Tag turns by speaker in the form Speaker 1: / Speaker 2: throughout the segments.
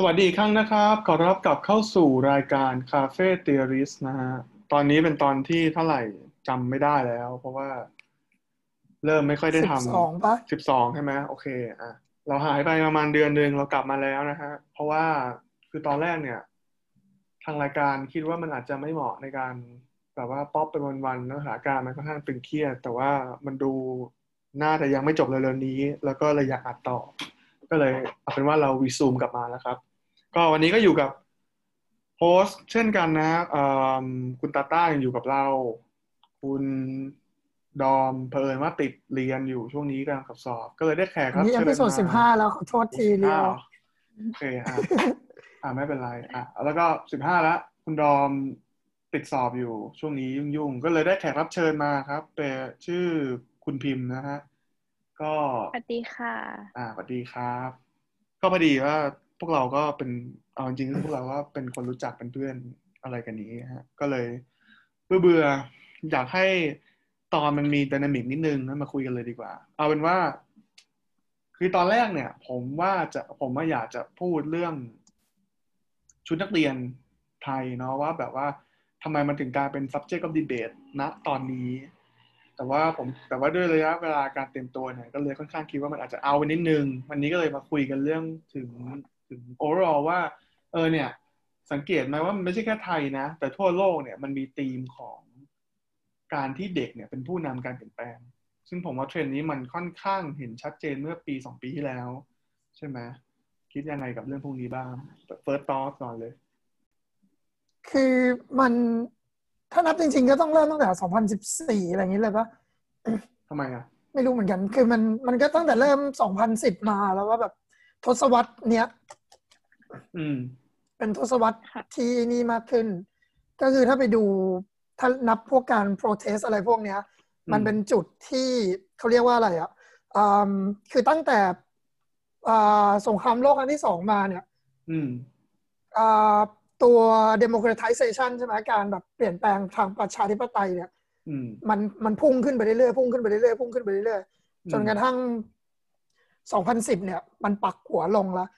Speaker 1: สวัสดีอีกครั้งนะครับ ขอรับกลับเข้าสู่รายการ Cafe Theorist นะฮะตอนนี้เป็นตอนที่เท่าไหร่จำไม่ได้แล้ว เพราะว่า เริ่มไม่ค่อยได้
Speaker 2: สิบ
Speaker 1: ทำ
Speaker 2: สองปะ
Speaker 1: สิบสองใช่ไหมโอเคอะเราหายไปประมาณเดือนหนึ่งเรากลับมาแล้วนะฮะเพราะว่าคือตอนแรกเนี่ย ทางรายการคิดว่ามันอาจจะไม่เหมาะในการแบบว่าป๊อปไปวันๆเนื้อหาการมันค่อนข้างตึงเครียด แต่ว่ามันดูน่าจะยังไม่จบเร็วๆนี้ แล้วก็เลยอยากอัดต่อ ก็เลยเอาเป็นว่าเราวีซูมกลับมาแล้วครับ ก็วันนี้ก็อยู่กับ host เช่นกันนะเอ่อคุณตาต้ายังอยู่กับเรา คุณดอมเผอิญว่าติดเรียนอยู่ช่วงนี้กำลังสอบ ก็เลยได้แขก
Speaker 2: อั
Speaker 1: รั
Speaker 2: น
Speaker 1: บ
Speaker 2: นี้เอ
Speaker 1: เชิญ
Speaker 2: พิโซด
Speaker 1: มา
Speaker 2: สิบห้าแล้วขอโทษทีเดียว
Speaker 1: อ้าวโอเคอะอ่าไม่เป็นไรอะแล้วก็สิบห้าแล้วคุณดอมติดสอบอยู่ช่วงนี้ยุ่งๆ ก็เลยได้แขกรับเชิญมาครับ เป็นชื่อคุณพิมพ์นะฮะก็
Speaker 3: สวัสดีค่ะ
Speaker 1: อ่าสวัสดีครับ ก็พอดีว่า พวกเราก็เป็นเอาจริงๆพวกเราก็เป็นคนรู้จักเป็นเพื่อนอะไรกันนี้ฮะก็เลยเบื่อเบื่ออยากให้ตอนมันมีดินามิกนิดนึงนะมาคุยกันเลยดีกว่า เอาเป็นว่า คือตอนแรกเนี่ย ผมว่าจะผมว่าอยากจะพูดเรื่องชุดนักเรียนไทยเนาะว่าแบบว่าทำไมมันถึงกลายเป็น subject of debate ณตอนนี้ แต่ว่าผมแต่ว่าด้วยระยะเวลาการเตรียมตัวเนี่ยก็เลยค่อนข้างคิดว่ามันอาจจะเอาไปนิดนึง วันนี้ก็เลยมาคุยกันเรื่องถึง ถึง overall ว่า เออเนี่ย สังเกตไหมว่ามันไม่ใช่แค่ไทยนะ แต่ทั่วโลกเนี่ยมันมีธีมของการที่เด็กเนี่ยเป็นผู้นำการเปลี่ยนแปลง ซึ่งผมว่าเทรนด์นี้มันค่อนข้างเห็นชัดเจนเมื่อปีสองปีที่แล้ว ใช่ไหมคิดยังไงกับเรื่องพวกนี้บ้างfirst of all ก่อนเลย
Speaker 2: คือมันถ้านับจริงๆ ก็ต้องเริ่มตั้งแต่ 2014 อะไรอย่างนี้เลยปะ
Speaker 1: ทำไมอะ
Speaker 2: ไม่รู้เหมือนกัน คือมันมันก็ตั้งแต่เริ่ม 2010 มาแล้วว่าแบบทศวรรษเนี้ย
Speaker 1: อืม
Speaker 2: เป็นทศวรรษ
Speaker 3: ค่ะ
Speaker 2: ที่นี่มากขึ้น ก็คือถ้าไปดูถ้านับพวกการ protest อะไรพวกเนี้ย
Speaker 1: อืม
Speaker 2: มันเป็นจุดที่เขาเรียกว่าอะไรอะอืมคือตั้งแต่อ่าสงครามโลกครั้งที่สองมาเนี่ย
Speaker 1: อืม
Speaker 2: อ่าตัว democratization ใช่ไหมการแบบเปลี่ยนแปลงทางประชาธิปไตยเนี่ย
Speaker 1: อืม
Speaker 2: มันมันพุ่งขึ้นไปเรื่อยๆพุ่งขึ้นไปเรื่อยๆพุ่งขึ้นไปเรื่อยๆจนกระทั่ง 2010 เนี่ย มันปักหัวลงแล้ว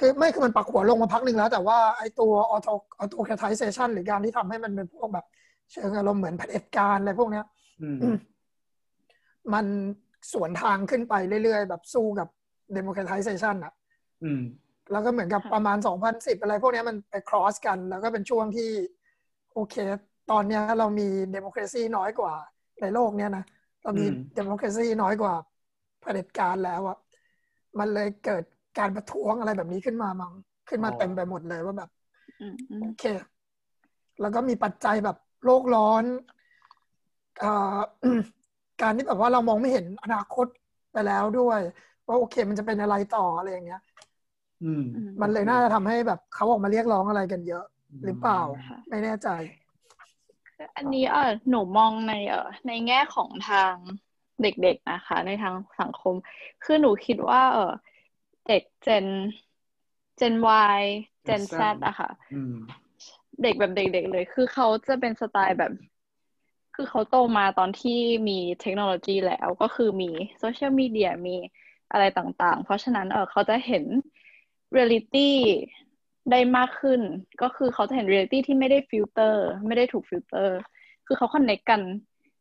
Speaker 2: คือไม่คือมันปักหัวลงมาพักหนึ่งแล้ว แต่ว่าไอ้ตัว auto autocratization หรือการที่ทำให้มันเป็นพวกแบบ เชิงอารมณ์เหมือนเผด็จการอะไรพวกเนี้ย
Speaker 1: อืม
Speaker 2: มันสวนทางขึ้นไปเรื่อยๆ แบบสู้กับ democratization อะ
Speaker 1: อืม
Speaker 2: แล้วก็เหมือนกับประมาณ 2010 อะไรพวกเนี้ยมันไป cross กัน แล้วก็เป็นช่วงที่โอเค ตอนเนี้ยเรามี democracy น้อยกว่าในโลกเนี้ยนะ เรามี
Speaker 1: อืม
Speaker 2: democracy น้อยกว่าเผด็จการแล้วอะมันเลยเกิด การประท้วงอะไรแบบนี้ขึ้นมามั้งขึ้นมาเต็มไปหมดเลยว่าแบบ
Speaker 3: อืมอืม
Speaker 2: โอเค แล้วก็มีปัจจัยแบบโลกร้อนอ่าการที่แบบว่าเรามองไม่เห็นอนาคตไปแล้วด้วย ว่าโอเค มันจะเป็นอะไรต่ออะไรอย่างเงี้ย
Speaker 1: อืม
Speaker 3: อื
Speaker 2: มันเลยน่าจะทำให้แบบเขาออกมาเรียกร้องอะไรกันเยอะ หรือเปล่า
Speaker 3: ค่ะ
Speaker 2: ไม่แน่ใจ
Speaker 3: อันนี้เออหนูมองในเออในแง่ของทางเด็กๆนะคะ ในทางสังคม คือหนูคิดว่า เออ เด็กเจนGen Y Gen Z อะค่ะ
Speaker 1: อืม
Speaker 3: เด็กแบบเด็กๆเลย คือเขาจะเป็นสไตล์แบบ คือเขาโตมาตอนที่มีเทคโนโลยีแล้วก็คือมีโซเชียลมีเดียมีอะไรต่างๆ เพราะฉะนั้นเออเขาจะเห็นเรียลิตี้ได้มากขึ้น ก็คือเขาจะเห็นเรียลิตี้ที่ไม่ได้ฟิลเตอร์ ไม่ได้ถูกฟิลเตอร์ คือเขาคอนเน c กกัน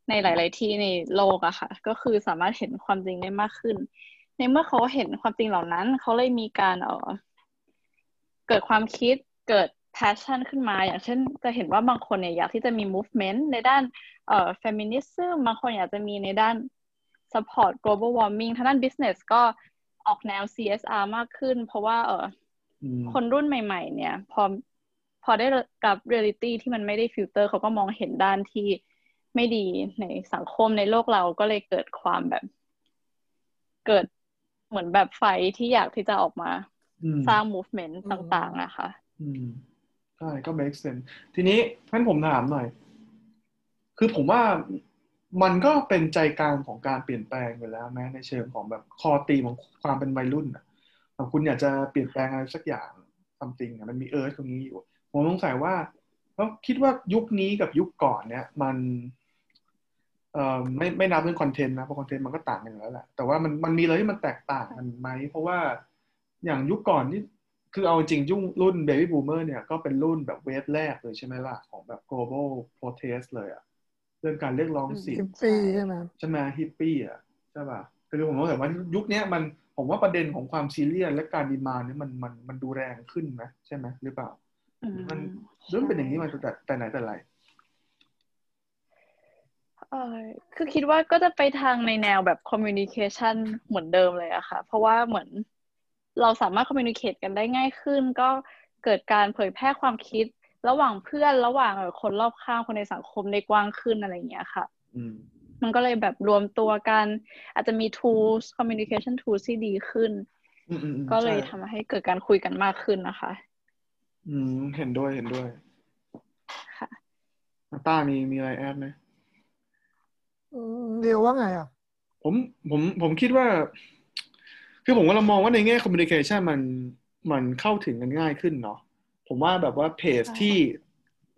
Speaker 3: ในหลาย ๆ ที่ในโลกอะค่ะ ก็คือสามารถเห็นความจริงได้มากขึ้น ในเมื่อเขาเห็นความจริงเหล่านั้น เขาเลยมีการเออเกิดความคิดเกิด passion ขึ้นมา อย่างเช่น จะเห็นว่าบางคนเนี่ยอยากที่จะมี movement ในด้านเอ่อ feminism บางคนอยากจะมีในด้าน support global warming ทางด้าน business ก็ออกแนว CSR มากขึ้น เพราะว่าเออ
Speaker 1: อืม
Speaker 3: คนรุ่นใหม่ ๆ เนี่ย พอพอได้กับ reality ที่มันไม่ได้ฟิลเตอร์เขาก็มองเห็นด้านที่ไม่ดีในสังคมในโลกเราก็เลยเกิดความแบบ เกิด เหมือนแบบไฟที่อยากที่จะออกมา
Speaker 1: อืม
Speaker 3: สร้าง movement
Speaker 2: อืม
Speaker 3: ต่างๆอะค่ะ
Speaker 1: อืมใช่ก็ make sense ทีนี้งั้นผมถามหน่อย คือผมว่ามันก็เป็นใจกลางของการเปลี่ยนแปลงอยู่แล้วแม้ในเชิงของแบบคอตีมของความเป็นวัยรุ่นอะแบบคุณอยากจะเปลี่ยนแปลงอะไรสักอย่างซัมติงอะมันมีเอิร์ธตรงนี้อยู่ ผมสงสัยว่าแล้วคิดว่ายุคนี้กับยุคก่อนเนี่ย มันเอ่อ ไม่ไม่นับเรื่อง content นะเพราะ content มันก็ต่างกันอยู่แล้วแหละแต่ว่ามันมันมีอะไรที่มันแตกต่างกันไหมเพราะว่าอย่างยุคก่อนนี่คือเอาจริงอย่างรุ่น baby boomer เนี่ยก็เป็นรุ่นแบบ wave แรกเลยใช่ไหมล่ะ ของแบบ global protest เลยอะเรื่องการเรียกร้องสิทธิ์
Speaker 2: ปปี้ใช่ไหม
Speaker 1: ใช่ไหมฮิปปี้อะใช่ป่ะคือผมว่าแต่ว่ายุคเนี้ยมันผมว่าประเด็นของความซีเรียสและการ demand เนี่ยมันมันมันดูแรงขึ้นไหมใช่ไหมหรือเปล่า
Speaker 3: อืม
Speaker 1: มันเรื่องเป็นอย่างนี้มาแต่แต่ไหนแต่ไร
Speaker 3: เออคือคิดว่าก็จะไปทางในแนวแบบ communication เหมือนเดิมเลยอะค่ะ เพราะว่าเหมือนเราสามารถ communicate กันได้ง่ายขึ้น ก็เกิดการเผยแพร่ความคิด ระหว่างเพื่อนระหว่างเอ่อคนรอบข้างคนในสังคมได้กว้างขึ้นอะไรอย่างเงี้ยค่ะ
Speaker 1: อืม
Speaker 3: มันก็เลยแบบรวมตัวกัน อาจจะมี tools communication tools ที่ดีขึ้น
Speaker 1: อืมอืมอืม
Speaker 3: ก็เลย
Speaker 1: ใช่
Speaker 3: ทำให้เกิดการคุยกันมากขึ้นนะคะ
Speaker 1: อืม เห็นด้วยเห็นด้วย
Speaker 3: ค่ะ
Speaker 1: นาต้ามีมีอะไรแอดไหม
Speaker 2: อืม เรียวว่าไงอะ
Speaker 1: ผมผมผมคิดว่า คือผมก็เรามองว่าในแง่ communication มันมันเข้าถึงกันง่ายขึ้นเนาะผมว่าแบบว่าเพจ
Speaker 3: ใช่
Speaker 1: ที่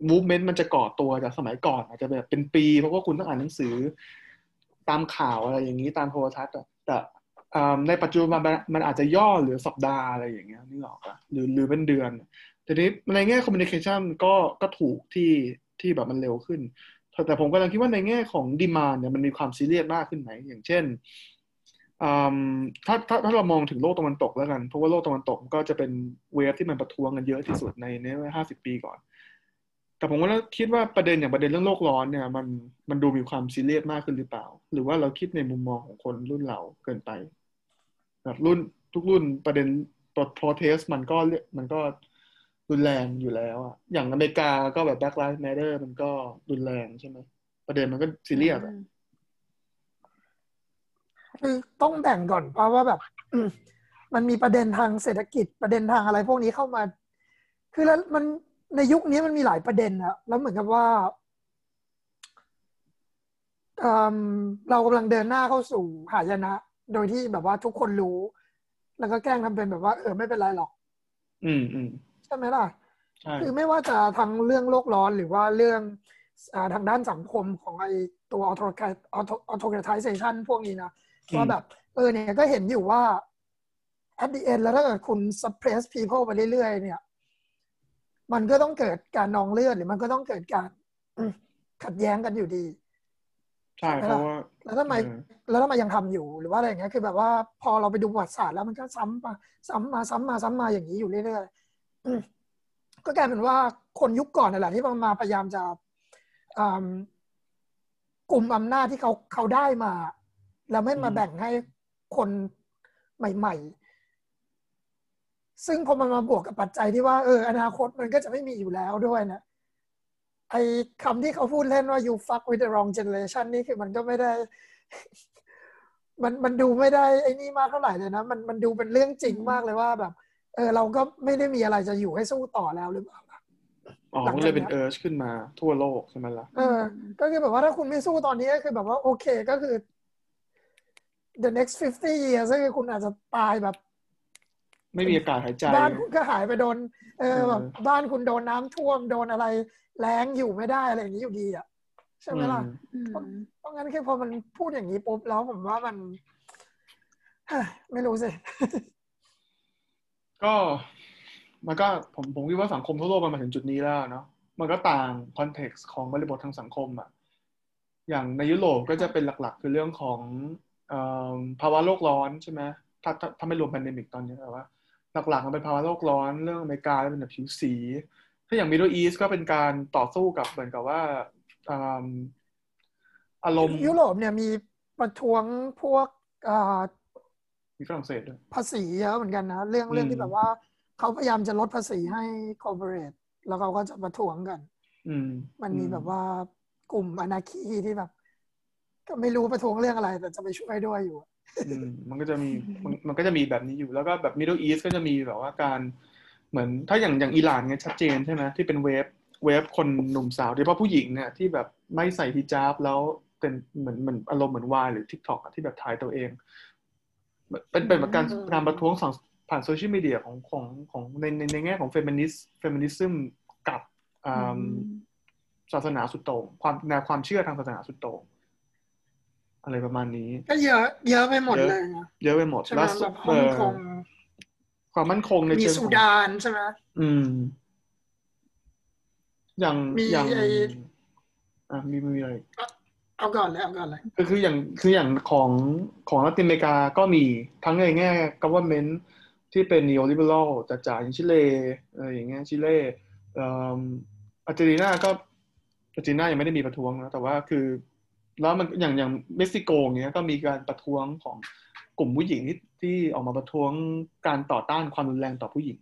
Speaker 1: movement มันจะก่อตัวจากสมัยก่อนอาจจะแบบเป็นปี เพราะว่าคุณต้องอ่านหนังสือ ตามข่าวอะไรอย่างนี้ตามโทรทัศน์อะแต่อ่าในปัจจุบันมันมันอาจจะย่อเหรือสัปดาห์อะไรอย่างเงี้ยนึกออกปะหรือหรือเป็นเดือนทีนี้ในแง่ communication ก็ก็ถูกที่ที่แบบมันเร็วขึ้น แต่ผมกำลังคิดว่าในแง่ของดีมาเนี่ยมันมีความซีเรียสมากขึ้นไหมอย่างเช่นถ้าถ้าถ้าเรามองถึงโลกตะวันตกแล้วกัน เพราะว่าโลกตะวันตกก็จะเป็นเวฟที่มันประท้วงกันเยอะที่สุดในในห้าสิบปีก่อน แต่ผมว่าคิดว่าประเด็นอย่างประเด็นเรื่องโลกร้อนเนี่ย มันมันดูมีความซีเรียสมากขึ้นหรือเปล่า หรือว่าเราคิดในมุมมองของคนรุ่นเราเกินไปแบบรุ่นทุกรุ่นประเด็นปลด protest มันก็เรียกมันก็ รุนแรงอยู่แล้วอะอย่างอเมริกาก็แบบ Black Lives Matter มันก็รุนแรงใช่ไหม ประเด็นมันก็ซีเรียสอะ
Speaker 2: คือต้องแบ่งก่อนเพราะว่าแบบอืมมันมีประเด็นทางเศรษฐกิจประเด็นทางอะไรพวกนี้เข้ามา คือแล้วมันในยุคนี้มันมีหลายประเด็นอะแล้วเหมือนกับว่าเอิ่มเรากำลังเดินหน้าเข้าสู่หายนะ โดยที่แบบว่าทุกคนรู้ แล้วก็แกล้งทำเป็นแบบว่า เออไม่เป็นไรหรอก
Speaker 1: อืมอืม
Speaker 2: ใช่ไหมล่ะ
Speaker 1: ใช่
Speaker 2: คือไม่ว่าจะทั้งเรื่องโลกร้อนหรือว่าเรื่องอาทางด้านสังคมของไอตัว autocratization พวกนี้นะว่าแบบ เออเนี่ยก็เห็นอยู่ว่า at the end แล้วถ้าเกิดคุณ suppress people ไปเรื่อยๆเนี่ย มันก็ต้องเกิดการนองเลือดหรือมันก็ต้องเกิดการอืมขัดแย้งกันอยู่ดี
Speaker 1: ใช่เพราะว่า
Speaker 2: แล้วทำไม
Speaker 1: เออ
Speaker 2: แล้วทำไมยังทำอยู่หรือว่าอะไรอย่างเงี้ยคือแบบว่าพอเราไปดูประวัติศาสตร์แล้วมันก็ซ้ำมาซ้ำมาซ้ำมาซ้ำมาอย่างนี้อยู่เรื่อยๆอืม ก็กลายเป็นว่าคนยุคก่อนนั่นแหละที่มันมาพยายามจะอืมกลุ่มอำนาจที่เขาเขาได้มา แล้วไม่มาแบ่งให้คนใหม่ ๆ ซึ่งพอมันมาบวกกับปัจจัยที่ว่าเอออนาคตมันก็จะไม่มีอยู่แล้วด้วยนะไอ้คำที่เขาพูดเล่นว่า you fuck with the wrong generation นี่คือมันก็ไม่ได้ มันมันดูไม่ได้ไอ้นี่มากเท่าไหร่เลยนะ มันมันดูเป็นเรื่องจริงมากเลยว่าแบบ เออเราก็ไม่ได้มีอะไรจะอยู่ให้สู้ต่อแล้วหรือเปล่าล่ะ
Speaker 1: อ๋อ
Speaker 2: หลัง
Speaker 1: ก็
Speaker 2: จาก
Speaker 1: เลยเป็น
Speaker 2: เนี้ย
Speaker 1: เอิร์ชขึ้นมาทั่วโลกใช่ไหมล่ะ
Speaker 2: เออ ก็คือแบบว่าถ้าคุณไม่สู้ตอนนี้ก็คือแบบว่าโอเคก็คือ the next 50 years ก็คือคุณอาจจะตายแบบ
Speaker 1: ไม่มีอากาศหายใจ
Speaker 2: บ้านคุณก็หายไปโดน เออ
Speaker 1: เออ
Speaker 2: แบบบ้านคุณโดนน้ำท่วมโดนอะไรแล้งอยู่ไม่ได้อะไรอย่างนี้อยู่ดีอะใช่ไหมล่ะ
Speaker 1: อืม
Speaker 3: อืม
Speaker 2: เพราะงั้นคือพอมันพูดอย่างนี้ปุ๊บแล้วผมว่ามันเฮ้ยไม่รู้สิ
Speaker 1: ก็มันก็ผมผมคิดว่าสังคมทั่วโลกมันมาถึงจุดนี้แล้วเนาะมันก็ต่าง context ของบริบททางสังคมอะอย่างในยุโรปก็จะเป็นหลักๆ คือเรื่องของอภาวะโลกร้อนใช่ไหมถ้าถ้าถ้าไม่รวม pandemic ตอนนี้แต่ว่า หลักๆมันเป็นภาวะโลกร้อน เรื่องอเมริกาเป็นแบบผิวสี ถ้าอย่าง Middle East ก็เป็นการต่อสู้กับเหมือนกับว่าอืมอารมณ์
Speaker 2: ยุโรปเนี่ยมีประท้วงพวกอ่า
Speaker 1: มีฝรั่งเศสด้วย
Speaker 2: ภาษีเยอะเหมือนกันนะ เรื่องเรื่อง
Speaker 1: อืม
Speaker 2: ที่แบบว่าเขาพยายามจะลดภาษีให้คอร์ปอเรทแล้วเขาก็จะประท้วงกัน
Speaker 1: อืม
Speaker 2: มันมี
Speaker 1: อื
Speaker 2: แบบว่ากลุ่มอนาคีที่แบบ ก็ไม่รู้ประท้วงเรื่องอะไร แต่จะไปช่วยด้วยอยู่
Speaker 1: อืมมันก็จะมีมันมันก็จะมีแบบนี้อยู่ แล้วก็แบบ Middle East ก็จะมีแบบว่าการเหมือนถ้าอย่างอย่างอิหร่านเนี่ยชัดเจนใช่ไหมที่เป็นเวฟเวฟคนหนุ่มสาวโดยเฉพาะผู้หญิงเนี่ยที่แบบไม่ใส่ฮิญาบแล้วเป็นเหมือนเหมือนอารมณ์เหมือนวายหรือ TikTok อะที่แบบถ่ายตัวเอง เป็นเป็นแบบการ
Speaker 2: อืม
Speaker 1: การประท้วงสั่งผ่านโซเชียลมีเดียของของของในในในแง่ของ feminist feminism กับอืมศาสนาสุดโต่งความแนวความเชื่อทางศาสนาสุดโต่งอะไรประมาณนี้
Speaker 2: ก็เยอะเยอะไปหมด
Speaker 1: เยอะ
Speaker 2: เลยนะ
Speaker 1: เยอะไปหมด
Speaker 2: ใช่ไหม
Speaker 1: แล้ว
Speaker 2: แบบ
Speaker 1: เอ
Speaker 2: ฮ่อง
Speaker 1: ก
Speaker 2: ง
Speaker 1: ความมั่นคงใน
Speaker 2: มี
Speaker 1: เชิงของซู
Speaker 2: ดานใช่ไหม
Speaker 1: อืม อย่าง
Speaker 2: มี
Speaker 1: อย่าง
Speaker 2: ไอ้
Speaker 1: อะมีมีอะไร
Speaker 2: เอาก่อนเลยเอาก่อนเลย
Speaker 1: คือคืออย่างคืออย่างของของละตินอเมริกาก็มีทั้งในแง่ government ที่เป็น neoliberal จ๋าๆอย่างชิเลอะไรอย่างเงี้ยชิเลเอ่ออาร์เจนตินาก็อาร์เจนตินายังไม่ได้มีประท้วงนะแต่ว่าคือ แล้วมันอย่างอย่างเม็กซิโกเงี้ยก็มีการประท้วงของกลุ่มผู้หญิงที่ที่ออกมาประท้วงการต่อต้านความรุนแรงต่อผู้หญิง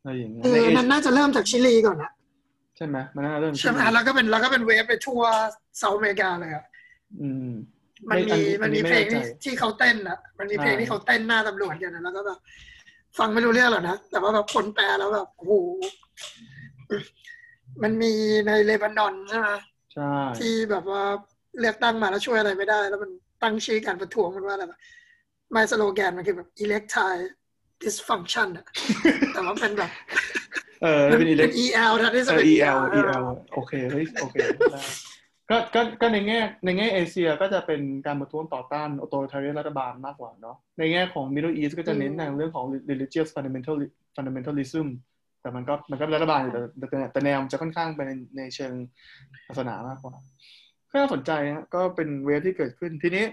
Speaker 1: อะไรอย่างเงี้ย
Speaker 2: เอ
Speaker 1: ใน
Speaker 2: อ
Speaker 1: เอ
Speaker 2: นั้นน่าจะเริ่มจากชิลีก่อนนะ
Speaker 1: ใช่ไหมมันน่าจะเริ่ม
Speaker 2: ใช่ไหมแล้วก็เป็นแล้วก็เป็นเวฟไปทั่วเซาท์อเมริกาเลยอะ
Speaker 1: อืม
Speaker 2: มัน
Speaker 1: ไอั
Speaker 2: มี
Speaker 1: อั
Speaker 2: มันมี
Speaker 1: ไเพ
Speaker 2: ลงที่
Speaker 1: แน่ใจ
Speaker 2: ที่เขาเต้นอะมันมีเพลง
Speaker 1: ใช่
Speaker 2: ที่เขาเต้นหน้าตำรวจกันนะแล้วก็แบบฟังไม่รู้เรื่องหรอกนะแต่ว่าแบบคนแปลแล้วแบบโอ้โหมันมีในเลบานอนใช่ไหม
Speaker 1: ใช่
Speaker 2: ที่แบบว่าเลือกตั้งมาแล้วช่วยอะไรไม่ได้ แล้วมันตั้งชื่อการประท้วงมันว่าอะไรแบบไม่สโลแกนมันคือแบบ electile dysfunction อะแต่ว่าเป็นแบบ
Speaker 1: เออเป็นอิเล็
Speaker 2: เป็
Speaker 1: ก
Speaker 2: น EL นะที่
Speaker 1: เอ
Speaker 2: จะ
Speaker 1: อ
Speaker 2: เป็น
Speaker 1: EL EL โอเคเฮ้ยโอเคได้ก็ก็ก็ในแง่ในแง่เอเชียก็จะเป็นการประท้วงต่อต้านออโตเ a เรียรัฐบาลมากกว่าเนาะในแง่ของ Middle East ก็จะเน้นในเรื่องของ religious fundamental fundamentalism แต่มันก็มันก็เป็นรัฐบาลอยู่แต่แต่แต่แนวมันจะค่อนข้างไปในในเชิงศาสนามากกว่าก็น่าสนใจฮะก็เป็นเวฟที่เกิดขึ้นทีนี้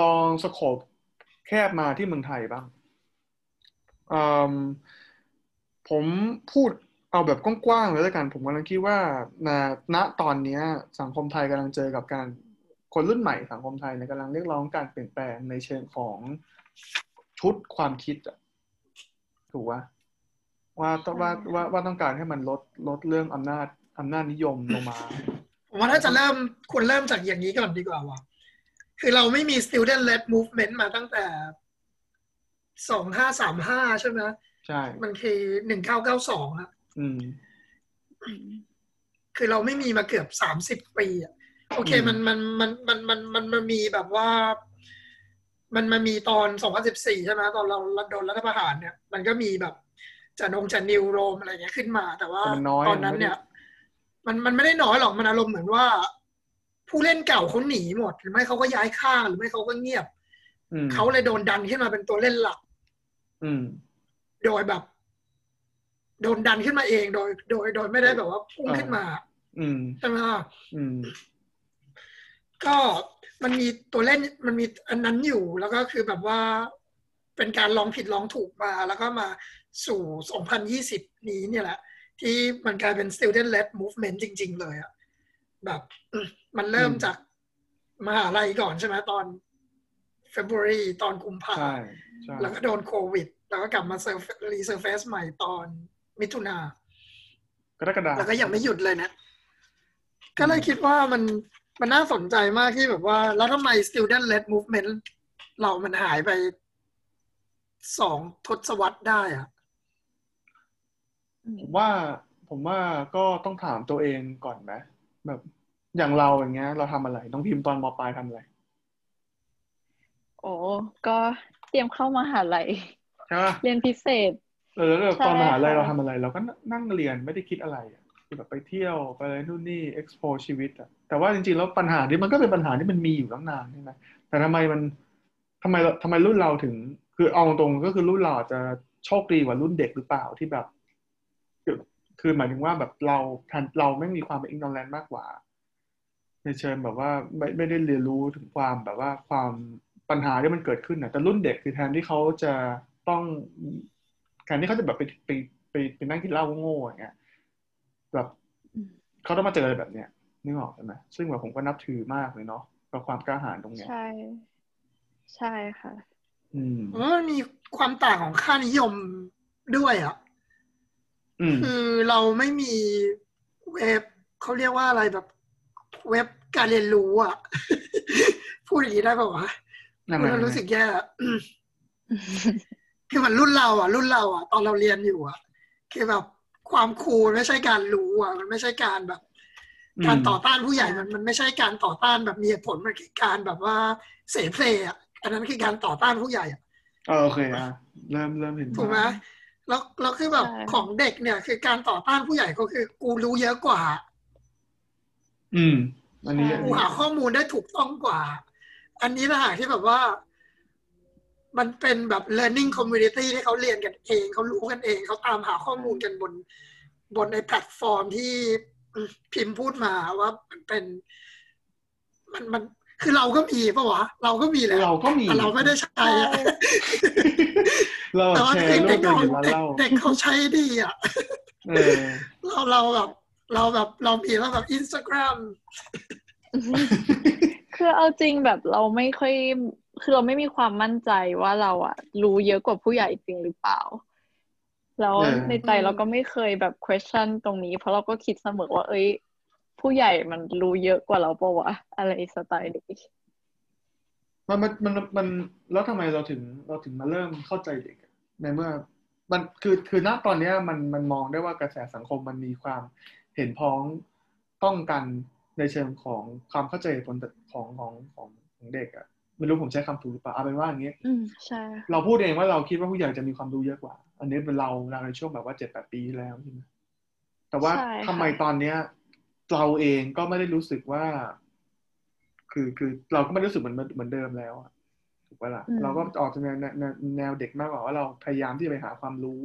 Speaker 1: ลองสโคปแคบมาที่เมืองไทยบ้างอืม ผมพูดเอาแบบกว้างๆเลยแล้วกัน ผมกำลังคิดว่าณณตอนเนี้ยสังคมไทยกำลังเจอกับการคนรุ่นใหม่สังคมไทยเนี่ยกำลังเรียกร้องการเปลี่ยนแปลงในเชิงของชุดความคิดอะถูกว่าว่าต้องว่าว่าว่าต้องการให้มันลดลดเรื่องอำนาจอำนาจนิยมลงมา
Speaker 2: ผมว่าถ้าจะเริ่มควรเริ่มจากอย่างนี้ก่อนดีกว่าว่ะคือเราไม่มี student led movement มาตั้งแต่สองห้าสามห้าใช่ไหม
Speaker 1: ใช่
Speaker 2: มันคือหนึ่งเก้าเก้าสองอะ
Speaker 1: อืม
Speaker 2: คือเราไม่มีมาเกือบสามสิบปีอะโอเค
Speaker 1: อืม
Speaker 2: มันมันมันมันมันมันมันมีแบบว่า มันมันมีตอนสองพันสิบสี่ใช่ไหมตอนเราโดนรัฐประหารเนี่ย มันก็มีแบบจะนงจะนิวโรมอะไรเงี้ยขึ้นมา แต่ว่า
Speaker 1: แต่มันน้อย
Speaker 2: ตอนนั้นเนี่ย มันมันไม่ได้น้อยหรอกมันอารมณ์เหมือนว่า ผู้เล่นเก่าเขาหนีหมด หรือไม่เขาก็ย้ายข้างหรือไม่เขาก็เงียบ
Speaker 1: อืม
Speaker 2: เขาเลยโดนดันขึ้นมาเป็นตัวเล่นหลัก
Speaker 1: อืม
Speaker 2: โดยแบบ โดนดันขึ้นมาเองโดย โดย โดยไม่ได้แบบว่าพุ่งขึ้นมา
Speaker 1: อืม
Speaker 2: ใช่ไหมล่ะ
Speaker 1: อืม
Speaker 2: ก็มันมีตัวเล่นมันมีอันนั้นอยู่แล้วก็คือแบบว่าเป็นการลองผิดลองถูกมา แล้วก็มาสู่ 2020 นี้เนี่ยแหละ ที่มันกลายเป็น student led movement จริง ๆ เลยอะแบบอืมมันเริ่ม
Speaker 1: อืม
Speaker 2: จากมหาลัยก่อนใช่ไหมตอน February ตอนกุมภา
Speaker 1: ใช่ใช่
Speaker 2: แล้วก็โดนโควิด แล้วก็กลับมา sur resurface ใหม่ตอนมิถุนาก
Speaker 1: รกฎาคม
Speaker 2: แล้วก็ยังไม่หยุดเลยนะ ก็เลยคิดว่ามันมันน่าสนใจมากที่แบบว่า แล้วทำไม student led movement เรามันหายไปสองทศวรรษได้อะ
Speaker 1: ผมว่าผมว่าก็ต้องถามตัวเองก่อนไหมแบบอย่างเราอย่างเงี้ย เราทำอะไรน้องพิมพ์ตอนมปลายทำอะไร
Speaker 3: โอ้ก็เตรียมเข้ามาหาลัย
Speaker 1: ใช่ปะ
Speaker 3: เรียนพิเศษ
Speaker 1: เออแล้วตอน
Speaker 3: ใช่
Speaker 1: มหาลัย
Speaker 3: ค่ะ
Speaker 1: เราทำอะไร เราก็นั่งเรียนไม่ได้คิดอะไรอะคือแบบไปเที่ยวไปอะไรนู่นนี่ explore ชีวิตอะแต่ว่าจริงๆแล้วปัญหานี้มันก็เป็นปัญหาที่มันมีอยู่ตั้งนานใช่ไหมแต่ทำไมมันทำไมเราทำไมรุ่นเราถึง คือเอาตรงๆก็คือรุ่นเราอาจจะโชคดีกว่ารุ่นเด็กหรือเปล่าที่แบบ คือคือหมายถึงว่าแบบเราทันเราไม่มีความเป็น ignorant มากกว่า ในเชิงแบบว่าไม่ไม่ได้เรียนรู้ถึงความแบบว่าความปัญหาที่มันเกิดขึ้นนะแต่รุ่นเด็กคือแทนที่เขาจะ ต้องแทนที่เขาจะแบบไปไปไปไปนั่งกินเหล้าโง่ๆอย่างเงี้ยแบบ
Speaker 3: อืม
Speaker 1: เขาต้องมาเจออะไรแบบเนี้ยนึกออกใช่ไหมซึ่งแบบผมก็นับถือมากเลยเนาะกับความกล้าหาญตรงเนี้ย
Speaker 3: ใช่ ใช่ค่ะ
Speaker 1: อืม
Speaker 2: ผมว่ามันมีความต่างของค่านิยมด้วยอะ
Speaker 1: อืม
Speaker 2: คือเราไม่มีเว็บเขาเรียกว่าอะไรแบบเว็บการเรียนรู้อะ พูดอย่างนี้ได้ป่าวะ
Speaker 1: นั่น
Speaker 2: พูด
Speaker 1: แหละ
Speaker 2: แล้วรู้สึกแย่อะ คือเหมันรุ่นเราอะ รุ่นเราอะ ตอนเราเรียนอยู่อะ คือแบบความคูลไม่ใช่การรู้อะ มันไม่ใช่การแบบ การต่อต้านผู้ใหญ่มันมันไม่ใช่การต่อต้านแบบมีเหตุผลมันคือการแบบว่าเสเพลอะอันนั้นคือการต่อต้านผู้ใหญ่อะ
Speaker 1: เออโอเคอะเริ่มเริ่มเห็น
Speaker 2: ถูกไหมแล้วแล้วคือแบบ
Speaker 3: ใช่
Speaker 2: ของเด็กเนี่ย คือการต่อต้านผู้ใหญ่ก็คือ กูรู้เยอะกว่า
Speaker 1: อืมอันนี้
Speaker 3: ใช่
Speaker 1: อัน
Speaker 2: กู
Speaker 1: นี้
Speaker 2: หาข้อมูลได้ถูกต้องกว่า อันนี้นะหากที่แบบว่า มันเป็นแบบ learning community ที่เขาเรียนกันเอง เขารู้กันเอง เขาตามหาข้อมูลกันบน บนในแพลตฟอร์มที่พิมพ์พูดมาว่ามันเป็น มันมันคือเราก็มีปะวะ เราก็มีแหละ
Speaker 1: เราก็มี
Speaker 2: แต่เราไม่ได้ใช้อะ
Speaker 1: เรา
Speaker 2: แต่ว่า
Speaker 1: แช
Speaker 2: คือ
Speaker 1: ร์โล
Speaker 2: เด็
Speaker 1: ก
Speaker 2: ก
Speaker 1: กัน
Speaker 2: เขา
Speaker 1: อยู่ร้าน
Speaker 2: เด็ก
Speaker 1: เหล้า
Speaker 2: เด็กเขาใช้ดีอะ
Speaker 1: เออ
Speaker 2: เราเราแบบเราแบบเรามีแล้วแบบอินสตาแกรม
Speaker 3: คือเอาจริงแบบเราไม่ค่อย คือเราไม่มีความมั่นใจว่าเราอะรู้เยอะกว่าผู้ใหญ่จริงหรือเปล่า แล้ว
Speaker 1: เออ
Speaker 3: ในใจเราก็ไม่เคยแบบ question ตรงนี้ เพราะเราก็คิดเสมอว่า เอ้ย ผู้ใหญ่มันรู้เยอะกว่าเราปะวะอะไรสไตล์นี้
Speaker 1: มันมันมันมันแล้วทำไมเราถึงเราถึงมาเริ่มเข้าใจเด็กอะในเมื่อ มันคือคือณตอนเนี้ยมันมันมองได้ว่ากระแสสังคมมันมีความเห็นพ้องต้องกันในเชิงของความเข้าใจผลของของของของเด็กอะ ไม่รู้ผมใช้คำถูกหรือเปล่าเอาเป็นว่าอย่างนี้
Speaker 3: อืมใช่
Speaker 1: เราพูดเองว่าเราคิดว่าผู้ใหญ่จะมีความรู้เยอะกว่า อันนี้เป็นเราเราในช่วงแบบว่าเจ็ดแปดปีที่แล้วใช่ไหมแต่ว่า
Speaker 3: ใช่ค่ะ
Speaker 1: ทำไมตอนเนี้ย เราเองก็ไม่ได้รู้สึกว่า คือคือเราก็ไม่ได้รู้สึกเหมือนเหมือนเดิมแล้วอะถูกปะล่ะเราก็ออกจากแนวแนวแนวแนวเด็กมากกว่าว่าเราพยายามที่จะไปหาความรู้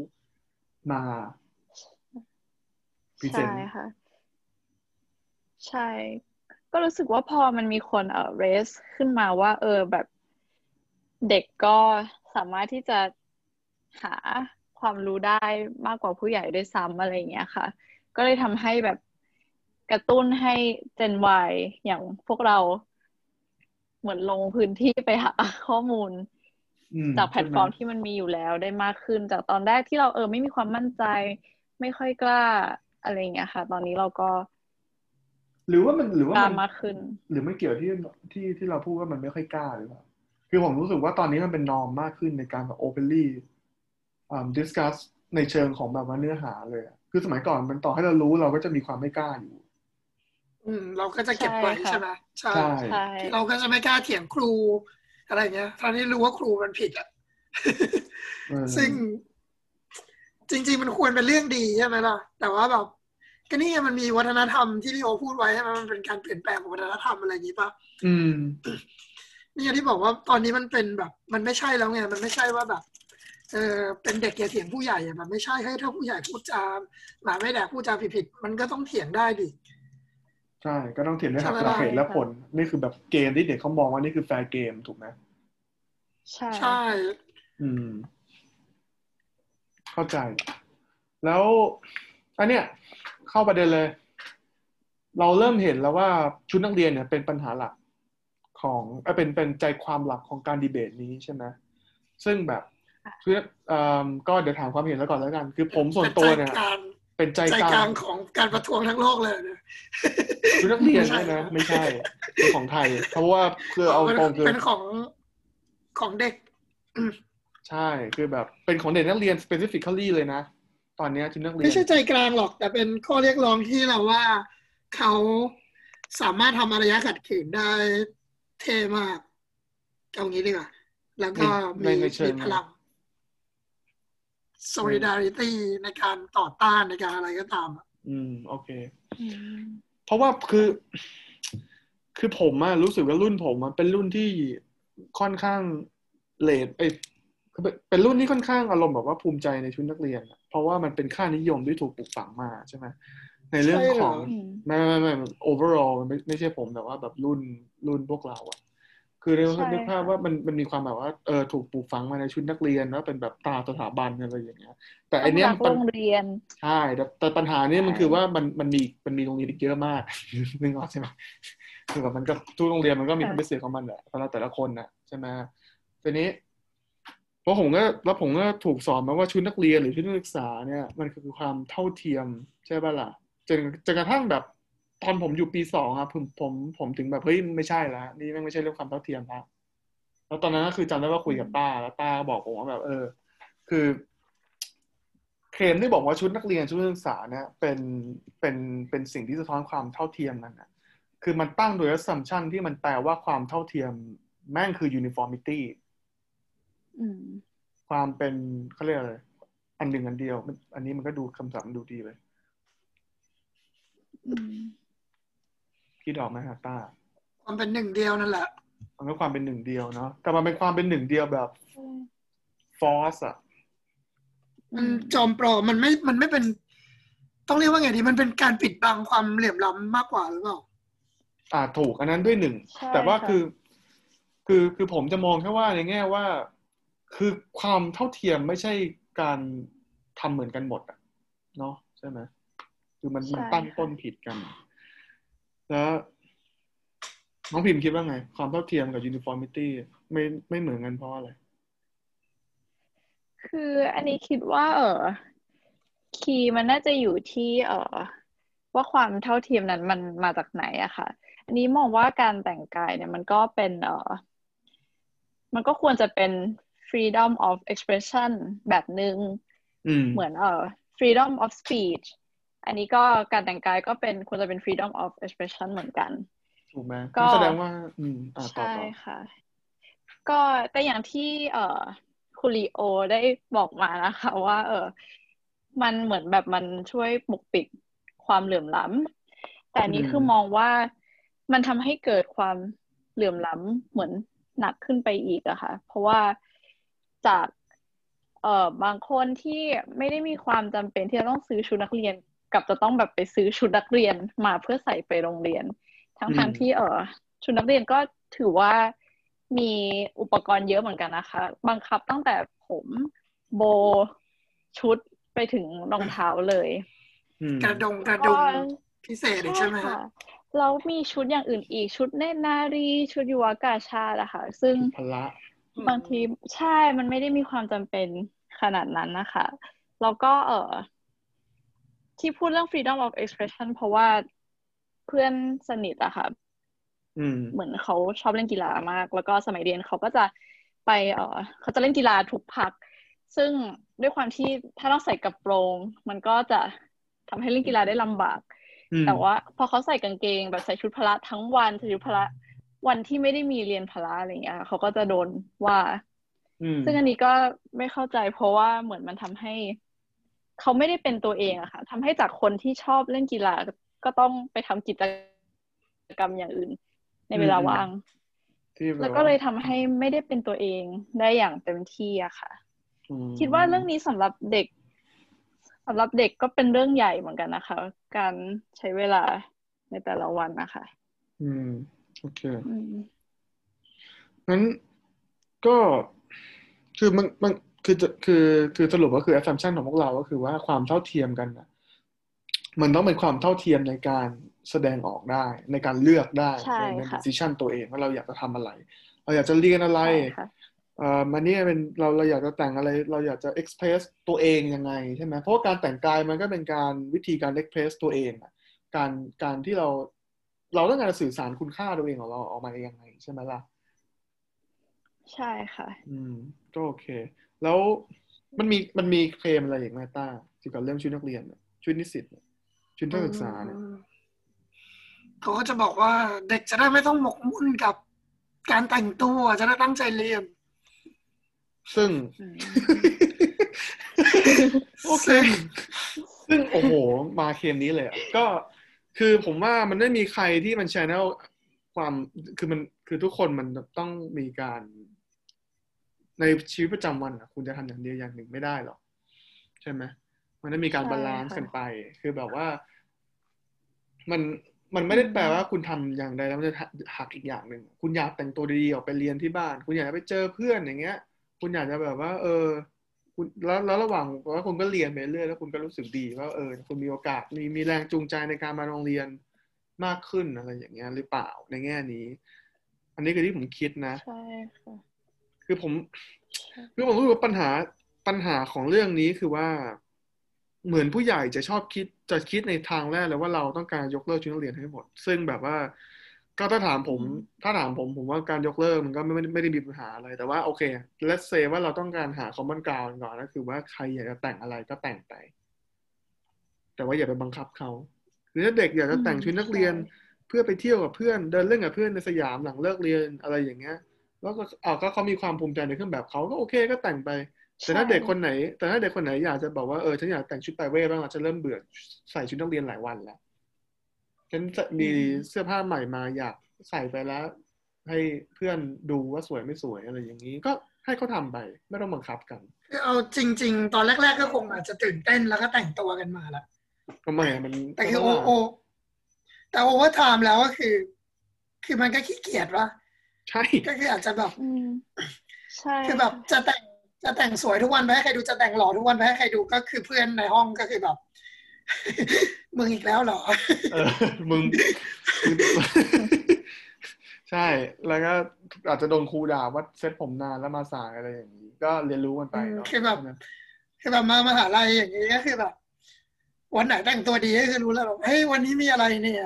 Speaker 1: มาพรีเซ
Speaker 3: ใช่
Speaker 1: นต์
Speaker 3: ค่ะ ใช่ ก็รู้สึกว่าพอมันมีคนเอ่อ raise ขึ้นมาว่า เออแบบเด็กก็สามารถที่จะหาความรู้ได้มากกว่าผู้ใหญ่ด้วยซ้ำอะไรอย่างเงี้ยค่ะ ก็เลยทำให้แบบกระตุ้นให้ Gen Y อย่างพวกเราเหมือนลงพื้นที่ไปหาข้อมูล
Speaker 1: อืม
Speaker 3: จากแพลตฟอร์ม
Speaker 1: ใช่ไห
Speaker 3: ที่มันมีอยู่แล้วได้มากขึ้น จากตอนแรกที่เราเออไม่มีความมั่นใจ ไม่ค่อยกล้าอะไรอย่างเงี้ยค่ะ ตอนนี้เราก็
Speaker 1: หรือว่ามันหรือว่าก
Speaker 3: ล้า
Speaker 1: มัน
Speaker 3: มากขึ้น
Speaker 1: หรือไม่เกี่ยวที่ที่ที่เราพูดว่ามันไม่ค่อยกล้าหรือเปล่าคือผมรู้สึกว่าตอนนี้มันเป็นนอมมากขึ้นในการแบบ openly อ่า discuss ในเชิงของแบบว่าเนื้อหาเลยอะคือสมัยก่อนมันต่อให้เรารู้เราก็จะมีความไม่กล้าอยู่
Speaker 2: อืม เราก็จะเก็บไว้
Speaker 3: ใช่ค่ะ
Speaker 2: ใช่ไหมใช่
Speaker 1: ใช่
Speaker 3: ใช่
Speaker 2: เราก็จะไม่กล้าเถียงครู อะไรเงี้ยตอนนี้รู้ว่าครูมันผิดอะ
Speaker 1: เออ
Speaker 2: ซึ่งจริง ๆ มันควรเป็นเรื่องดีใช่ไหมล่ะ แต่ว่าแบบ ก็นี่ไงมันมีวัฒนธรรมที่พี่โอพูดไว้ใช่ไหมมันเป็นการเปลี่ยนแปลงของวัฒนธรรมอะไรอย่างนี้ปะ
Speaker 1: อืม
Speaker 2: นี่อย่างที่บอกว่าตอนนี้มันเป็นแบบ มันไม่ใช่แล้วไงมันไม่ใช่ว่าแบบเออเป็นเด็กอย่าเถียงผู้ใหญ่อะมันไม่ใช่ให้ถ้าผู้ใหญ่พูดจาหมาไม่แดกพูดจาผิดๆมันก็ต้องเถียงได้ดิ
Speaker 1: ใช่ก็ต้องเถียงด้วยหัก
Speaker 2: ใช่
Speaker 1: หลักเหตุและ
Speaker 3: ค่ะ
Speaker 1: ผลนี่คือแบบเกมที่เด็กเขามองว่านี่คือแฟร์เกมถูกไหม
Speaker 3: ใช่
Speaker 2: ใช่
Speaker 1: อืม เข้าใจ แล้วอันเนี้ย เข้าประเด็นเลย เราเริ่มเห็นแล้วว่าชุดนักเรียนเนี่ยเป็นปัญหาหลักของเอ้ยเป็นเป็นใจความหลักของการดีเบตนี้ใช่ไหมซึ่งแบบคือเอ่อก็เดี๋ยวถามความเห็นแล้วก่อนแล้วกัน คือผมส่วนตัวเนี่ย
Speaker 2: เป็นใจกลาง
Speaker 1: เป็นใจ
Speaker 2: ใจ
Speaker 1: ก
Speaker 2: ก
Speaker 1: ลา
Speaker 2: ลางงของการประท้วงทั้งโลกเลยเนี่ย
Speaker 1: ชุดนักเรียน
Speaker 2: ไม่ใช่
Speaker 1: ใช่ไหมไม่ใช่เป็นของไทย เพราะว่าคือเอาตรงคือ
Speaker 2: เป็นของของเด็ก
Speaker 1: ใช่คือแบบเป็นของเด็กนักเรียน specifically เลยนะ ตอนเนี้ยชุดนักเรียน
Speaker 2: ไม่ใช่ใจกลางหรอก แต่เป็นข้อเรียกร้องที่เราว่าเขาสามารถทำอารยะขัดขืนได้เท่มากเอางี้ดีกว่าแล้วก็
Speaker 1: ใน
Speaker 2: มี
Speaker 1: ในเชิ
Speaker 2: มี
Speaker 1: ง
Speaker 2: พลัง solidarity ในการต่อต้านในการอะไรก็ตามอะ
Speaker 1: อืม โอเค
Speaker 3: อืม
Speaker 1: เพราะว่าคือ คือผมอะรู้สึกว่ารุ่นผมอะเป็นรุ่นที่ค่อนข้างเลทเอ้ยคือเป็นเป็นรุ่นที่ค่อนข้างอารมณ์แบบว่าภูมิใจในชุดนักเรียนอะ เพราะว่ามันเป็นค่านิยมที่ถูกปลูกฝังมาใช่ไหมในเรื่องของ
Speaker 3: อืม
Speaker 1: ไม่ไม่ไม่ overall มันไม่ไม่ใช่ผมแต่ว่าแบบรุ่นรุ่นพวกเราอะคือเรียก
Speaker 3: ใช่
Speaker 1: นึกภาพ
Speaker 3: ค่ะ
Speaker 1: ว่ามันมันมีความแบบว่าเออถูกปลูกฝังมาในชุดนักเรียนว่าเป็นแบบตาสถาบันอะไรอย่างเงี้ย แต่อันเนี้ย
Speaker 3: ต้องรัก
Speaker 1: ปัญ
Speaker 3: โรงเรียน
Speaker 1: ใช่แต่แต่ปัญหาเนี่ยมัน
Speaker 3: ใช่
Speaker 1: คือว่ามันมันมีมันมีโรงเรียนอีกเยอะมากนึกออกใช่ไหมคือแบบมันก็ทุกโรงเรียนมันก็มีความพิเศษของมันแหละสำหรับแต่ละคนน่ะใช่ไหมทีนี้เพ ราะผมก็แล้วผมก็ถูกสอนมาว่าชุดนักเรียนหรือชุดนักศึกษาเนี่ย มันคือความเท่าเทียมใช่ป่ะล่ะจนจนกระทั่งแบบตอนผมอยู่ปีสองครับผมผมผมถึงแบบเฮ้ยไม่ใช่ละนี่แม่งไม่ใช่เรื่องความเท่าเทียมละแล้วตอนนั้นก็คือจำได้ว่าคุยกับป้าแล้วป้าบอกผมว่าแบบ เออ คือ เคลมที่บอกว่าชุดนักเรียนชุดนักศึกษาเนี่ยเป็นเป็นเป็นสิ่งที่สะท้อนความเท่าเทียมกันนะคือมันตั้งโดย assumption ที่มันแปลว่าความเท่าเทียมแม่งคือ uniformity ความเป็นเขาเรียกอะไรอันหนึ่งอันเดียวมันอันนี้มันก็ดูคำศัพท์มันดูดีเลย
Speaker 3: อืม
Speaker 1: คิดออกไหมฮะต้า
Speaker 2: ความเป็นหนึ่งเดียวนั่นแหละ
Speaker 1: มันก็ความเป็นหนึ่งเดียวเนาะแต่มันเป็นความเป็นหนึ่งเดียวแบบฟอสอะ
Speaker 2: มันจอมปลอมมันไม่มันไม่เป็น ต้องเรียกว่าไงดีมันเป็นการปิดบังความเหลื่อมล้ำมากกว่าหรือเปล่า
Speaker 1: อ่าถูกอันนั้นด้วยหนึ่ง
Speaker 3: ใช่
Speaker 1: แต่ว่า
Speaker 3: ค่ะ
Speaker 1: คือ คือคือผมจะมองแค่ว่าในแง่ว่า คือความเท่าเทียมไม่ใช่การทำเหมือนกันหมดอะเนาะใช่ไหมคือมันมันตั้งต้นผิดกัน แล้วน้องพิมพ์คิดว่าไง ความเท่าเทียมกับ uniformity ไม่ไม่เหมือนกันเพราะอะไร
Speaker 3: คืออันนี้คิดว่า เออคีย์มันน่าจะอยู่ที่ เออว่าความเท่าเทียมนั้นมันมาจากไหนอะค่ะ อันนี้มองว่าการแต่งกายเนี่ย มันก็เป็น เออมันก็ควรจะเป็น freedom of expression แบบหนึ่ง
Speaker 1: อืม
Speaker 3: เหมือนเออ freedom of speech อันนี้ก็การแต่งกายก็เป็นควรจะเป็น freedom of expression เหมือนกัน
Speaker 1: ถูกไหม
Speaker 3: ก็
Speaker 1: แสดงว่า อืมอ่าต่อ
Speaker 3: ใช่
Speaker 1: ต่อ
Speaker 3: ค่ะ ก็แต่อย่างที่เอ่อคุริโอได้บอกมานะคะ ว่า เออมันเหมือนแบบมันช่วยปกปิดความเหลื่อมล้ำแต่อันนี้
Speaker 1: อืม
Speaker 3: คือมองว่ามันทำให้เกิดความเหลื่อมล้ำเหมือนหนักขึ้นไปอีกอะค่ะ เพราะว่า จากเอ่อบางคนที่ไม่ได้มีความจำเป็นที่จะต้องซื้อชุดนักเรียน กับจะต้องแบบไปซื้อชุดนักเรียนมาเพื่อใส่ไปโรงเรียน ทั้ง
Speaker 1: อื
Speaker 3: ทาง
Speaker 1: ม
Speaker 3: ที่เออชุดนักเรียนก็ถือว่ามีอุปกรณ์เยอะเหมือนกันนะคะ บังคับตั้งแต่ผมโบชุดไปถึงรองเท้าเลย
Speaker 1: อืม
Speaker 2: กระดงกระดุมพิเศษอีกใช่ไหมฮะ
Speaker 3: ค่ะแล้วมีชุดอย่างอื่นอีกชุดเนตรนารี ชุดยุวกาชาติอะค่ะ ซึ่ง
Speaker 1: พละ
Speaker 3: บางทีใช่มันไม่ได้มีความจำเป็นขนาดนั้นนะคะ แล้วก็เออที่พูดเรื่อง freedom of expression เพราะว่าเพื่อนสนิทอะค่ะ
Speaker 1: อืม
Speaker 3: เหมือนเขาชอบเล่นกีฬามาก แล้วก็สมัยเรียนเขาก็จะไปเออเขาจะเล่นกีฬาทุกพัก ซึ่งด้วยความที่ถ้าต้องใส่กระโปรง มันก็จะทำให้เล่นกีฬาได้ลำบาก
Speaker 1: อืม
Speaker 3: แต่ว่า พอเขาใส่กางเกงแบบใส่ชุดพละทั้งวันใส่ชุดพละ วันที่ไม่ได้มีเรียนพละอะไรเงี้ยเขาก็จะโดนว่า
Speaker 1: อืม
Speaker 3: ซึ่งอันนี้ก็ไม่เข้าใจ เพราะว่าเหมือนมันทำให้เขาไม่ได้เป็นตัวเองอะค่ะทำให้จากคนที่ชอบเล่นกีฬาก็ต้องไปทำกิจกรรมอย่างอื่น ในเวลาว่าง
Speaker 1: ที่บบ
Speaker 3: แล้วก็เลยทำให้ไม่ได้เป็นตัวเองได้อย่างเต็มที่อะค่ะ
Speaker 1: อืม
Speaker 3: คิดว่าเรื่องนี้สำหรับเด็กสำหรับเด็กก็เป็นเรื่องใหญ่เหมือนกันนะคะ การใช้เวลาในแต่ละวันนะคะ
Speaker 1: อืม โอเค
Speaker 3: อืม
Speaker 1: งั้นก็คือมันมันคือจะคือคือสรุปก็คือ assumption ของพวกเราก็คือว่าความเท่าเทียมกันนะมันต้องเป็นความเท่าเทียมในการแสดงออกได้ ในการเลือกได้
Speaker 3: ใช่
Speaker 1: ใน
Speaker 3: ค่ะ
Speaker 1: decision ตัวเองว่าเราอยากจะทำอะไร เราอยากจะเรียนอะไร
Speaker 3: ใช่ค่ะ
Speaker 1: เอ่อมันนี่เป็นเราเราอยากจะแต่งอะไร เราอยากจะ express ตัวเองยังไงใช่ไหมเพราะว่าการแต่งกายมันก็เป็นการวิธีการ express ตัวเองอะการการที่เรา เราต้องการจะสื่อสารคุณค่าตัวเองของเราออกมายังไงใช่ไหมล่ะ
Speaker 3: ใช่ค่ะ
Speaker 1: อืม ก็โอเค แล้วมันมีมันมีเคลมอะไรอีกไหมต้าเกี่ยวกับเรื่องชุดนักเรียนเนี่ยชุดนิสิตเนี่ยชุดนักศึกษาเนี่ย
Speaker 2: เขาก็จะบอกว่าเด็กจะได้ไม่ต้องหมกมุ่นกับการแต่งตัวจะได้ตั้งใจเรียน
Speaker 1: ซึ่ง
Speaker 3: อืม
Speaker 1: โอเค ซึ่งโอ้โห มาเคลมนี้เลยอะก็ คือผมว่ามันไม่มีใครที่มัน channel ความคือมันคือทุกคนมันต้องมีการ ในชีวิตประจำวันอะคุณจะทำอย่างเดียวอย่างหนึ่งไม่ได้หรอกใช่ไหมมันต้องมีการ
Speaker 3: ใช่
Speaker 1: balance
Speaker 3: ค่ะ
Speaker 1: กันไป คือแบบว่า มันมันไม่ได้แปลว่าคุณทำอย่างใดแล้วมันจะหักอีกอย่างหนึ่งคุณอยากแต่งตัวดีๆออกไปเรียนที่บ้าน คุณอยากจะไปเจอเพื่อนอย่างเงี้ย คุณอยากจะแบบว่า เออ คุณแล้วแล้วระหว่างว่าคุณก็เรียนไปเรื่อยแล้วคุณก็รู้สึกดีว่าเออคุณมีโอกาสมีมีแรงจูงใจในการมาโรงเรียนมากขึ้นอะไรอย่างเงี้ยหรือเปล่าในแง่นี้ อันนี้คือที่ผมคิดนะ
Speaker 3: ใช่ค่ะ
Speaker 1: คือผมคือผมรู้สึกว่าปัญหาปัญหาของเรื่องนี้คือว่า เหมือนผู้ใหญ่จะชอบคิดจะคิดในทางแรกเลยว่าเราต้องการยกเลิกชุดนักเรียนให้หมด ซึ่งแบบว่า ก็ถ้าถามผม
Speaker 3: อืม
Speaker 1: ถ้าถามผมผมว่าการยกเลิกมันก็ไม่ไม่ไม่ได้มีปัญหาอะไรแต่ว่าโอเค let's say ว่าเราต้องการหา common ground ก่อนก็คือว่าใครอยากจะแต่งอะไรก็แต่งไป แต่ว่าอย่าไปบังคับเขาหรือถ้าเด็กอยากจะแต่งชุดนักเรียน
Speaker 3: ใช่
Speaker 1: เพื่อไปเที่ยวกับเพื่อนเดินเล่นกับเพื่อนในสยามหลังเลิกเรียนอะไรอย่างเงี้ย แล้วก็เอาก็เขามีความภูมิใจในเครื่องแบบเขาก็โอเคก็แต่งไป แต่ถ้าเด็กคนไหน แต่ถ้าเด็กคนไหนอยากจะบอกว่าเออฉันอยากแต่งชุดไปเว่บ้างอะฉันเริ่มเบื่อใส่ชุดนักเรียนหลายวันแล้ว ฉันมีเสื้อผ้าใหม่มาอยากใส่ไปแล้ว ให้เพื่อนดูว่าสวยไม่สวยอะไรอย่างนี้ ก็ให้เขาทำไปไม่ต้องบังคับกัน
Speaker 2: คือเอาจริง ๆ ตอนแรก ๆ ก็คงอาจจะตื่นเต้นแล้วก็แต่งตัวกันมาแล้ว
Speaker 1: ก็ไม่มัน
Speaker 2: แต่คือโอ
Speaker 1: ก็ว่า
Speaker 2: โอ แต่โอว่าไทม์แล้วก็คือ คือมันก็ขี้เกียจวะ
Speaker 1: ใช่
Speaker 2: ก็คืออาจจะแบบ
Speaker 3: อืมใช่
Speaker 2: คือแบบจะแต่งจะแต่งสวยทุกวันไปให้ใครดูจะแต่งหล่อทุกวันไปให้ใครดูก็คือเพื่อนในห้องก็คือแบบ มึงอีกแล้วเหรอ
Speaker 1: เออมึงมึง ใช่ แล้วก็อาจจะโดนครูด่าว่าเซ็ตผมนานแล้วมาสายอะไรอย่างนี้ ก็เรียนรู้กันไปเนาะ
Speaker 2: คือแบบ
Speaker 1: ใช่ไหม
Speaker 2: คือแบบมามหาลัยอย่างนี้ก็คือแบบวันไหนแต่งตัวดีก็คือรู้แล้วแบบเฮ้ยวันนี้มีอะไรเนี่ย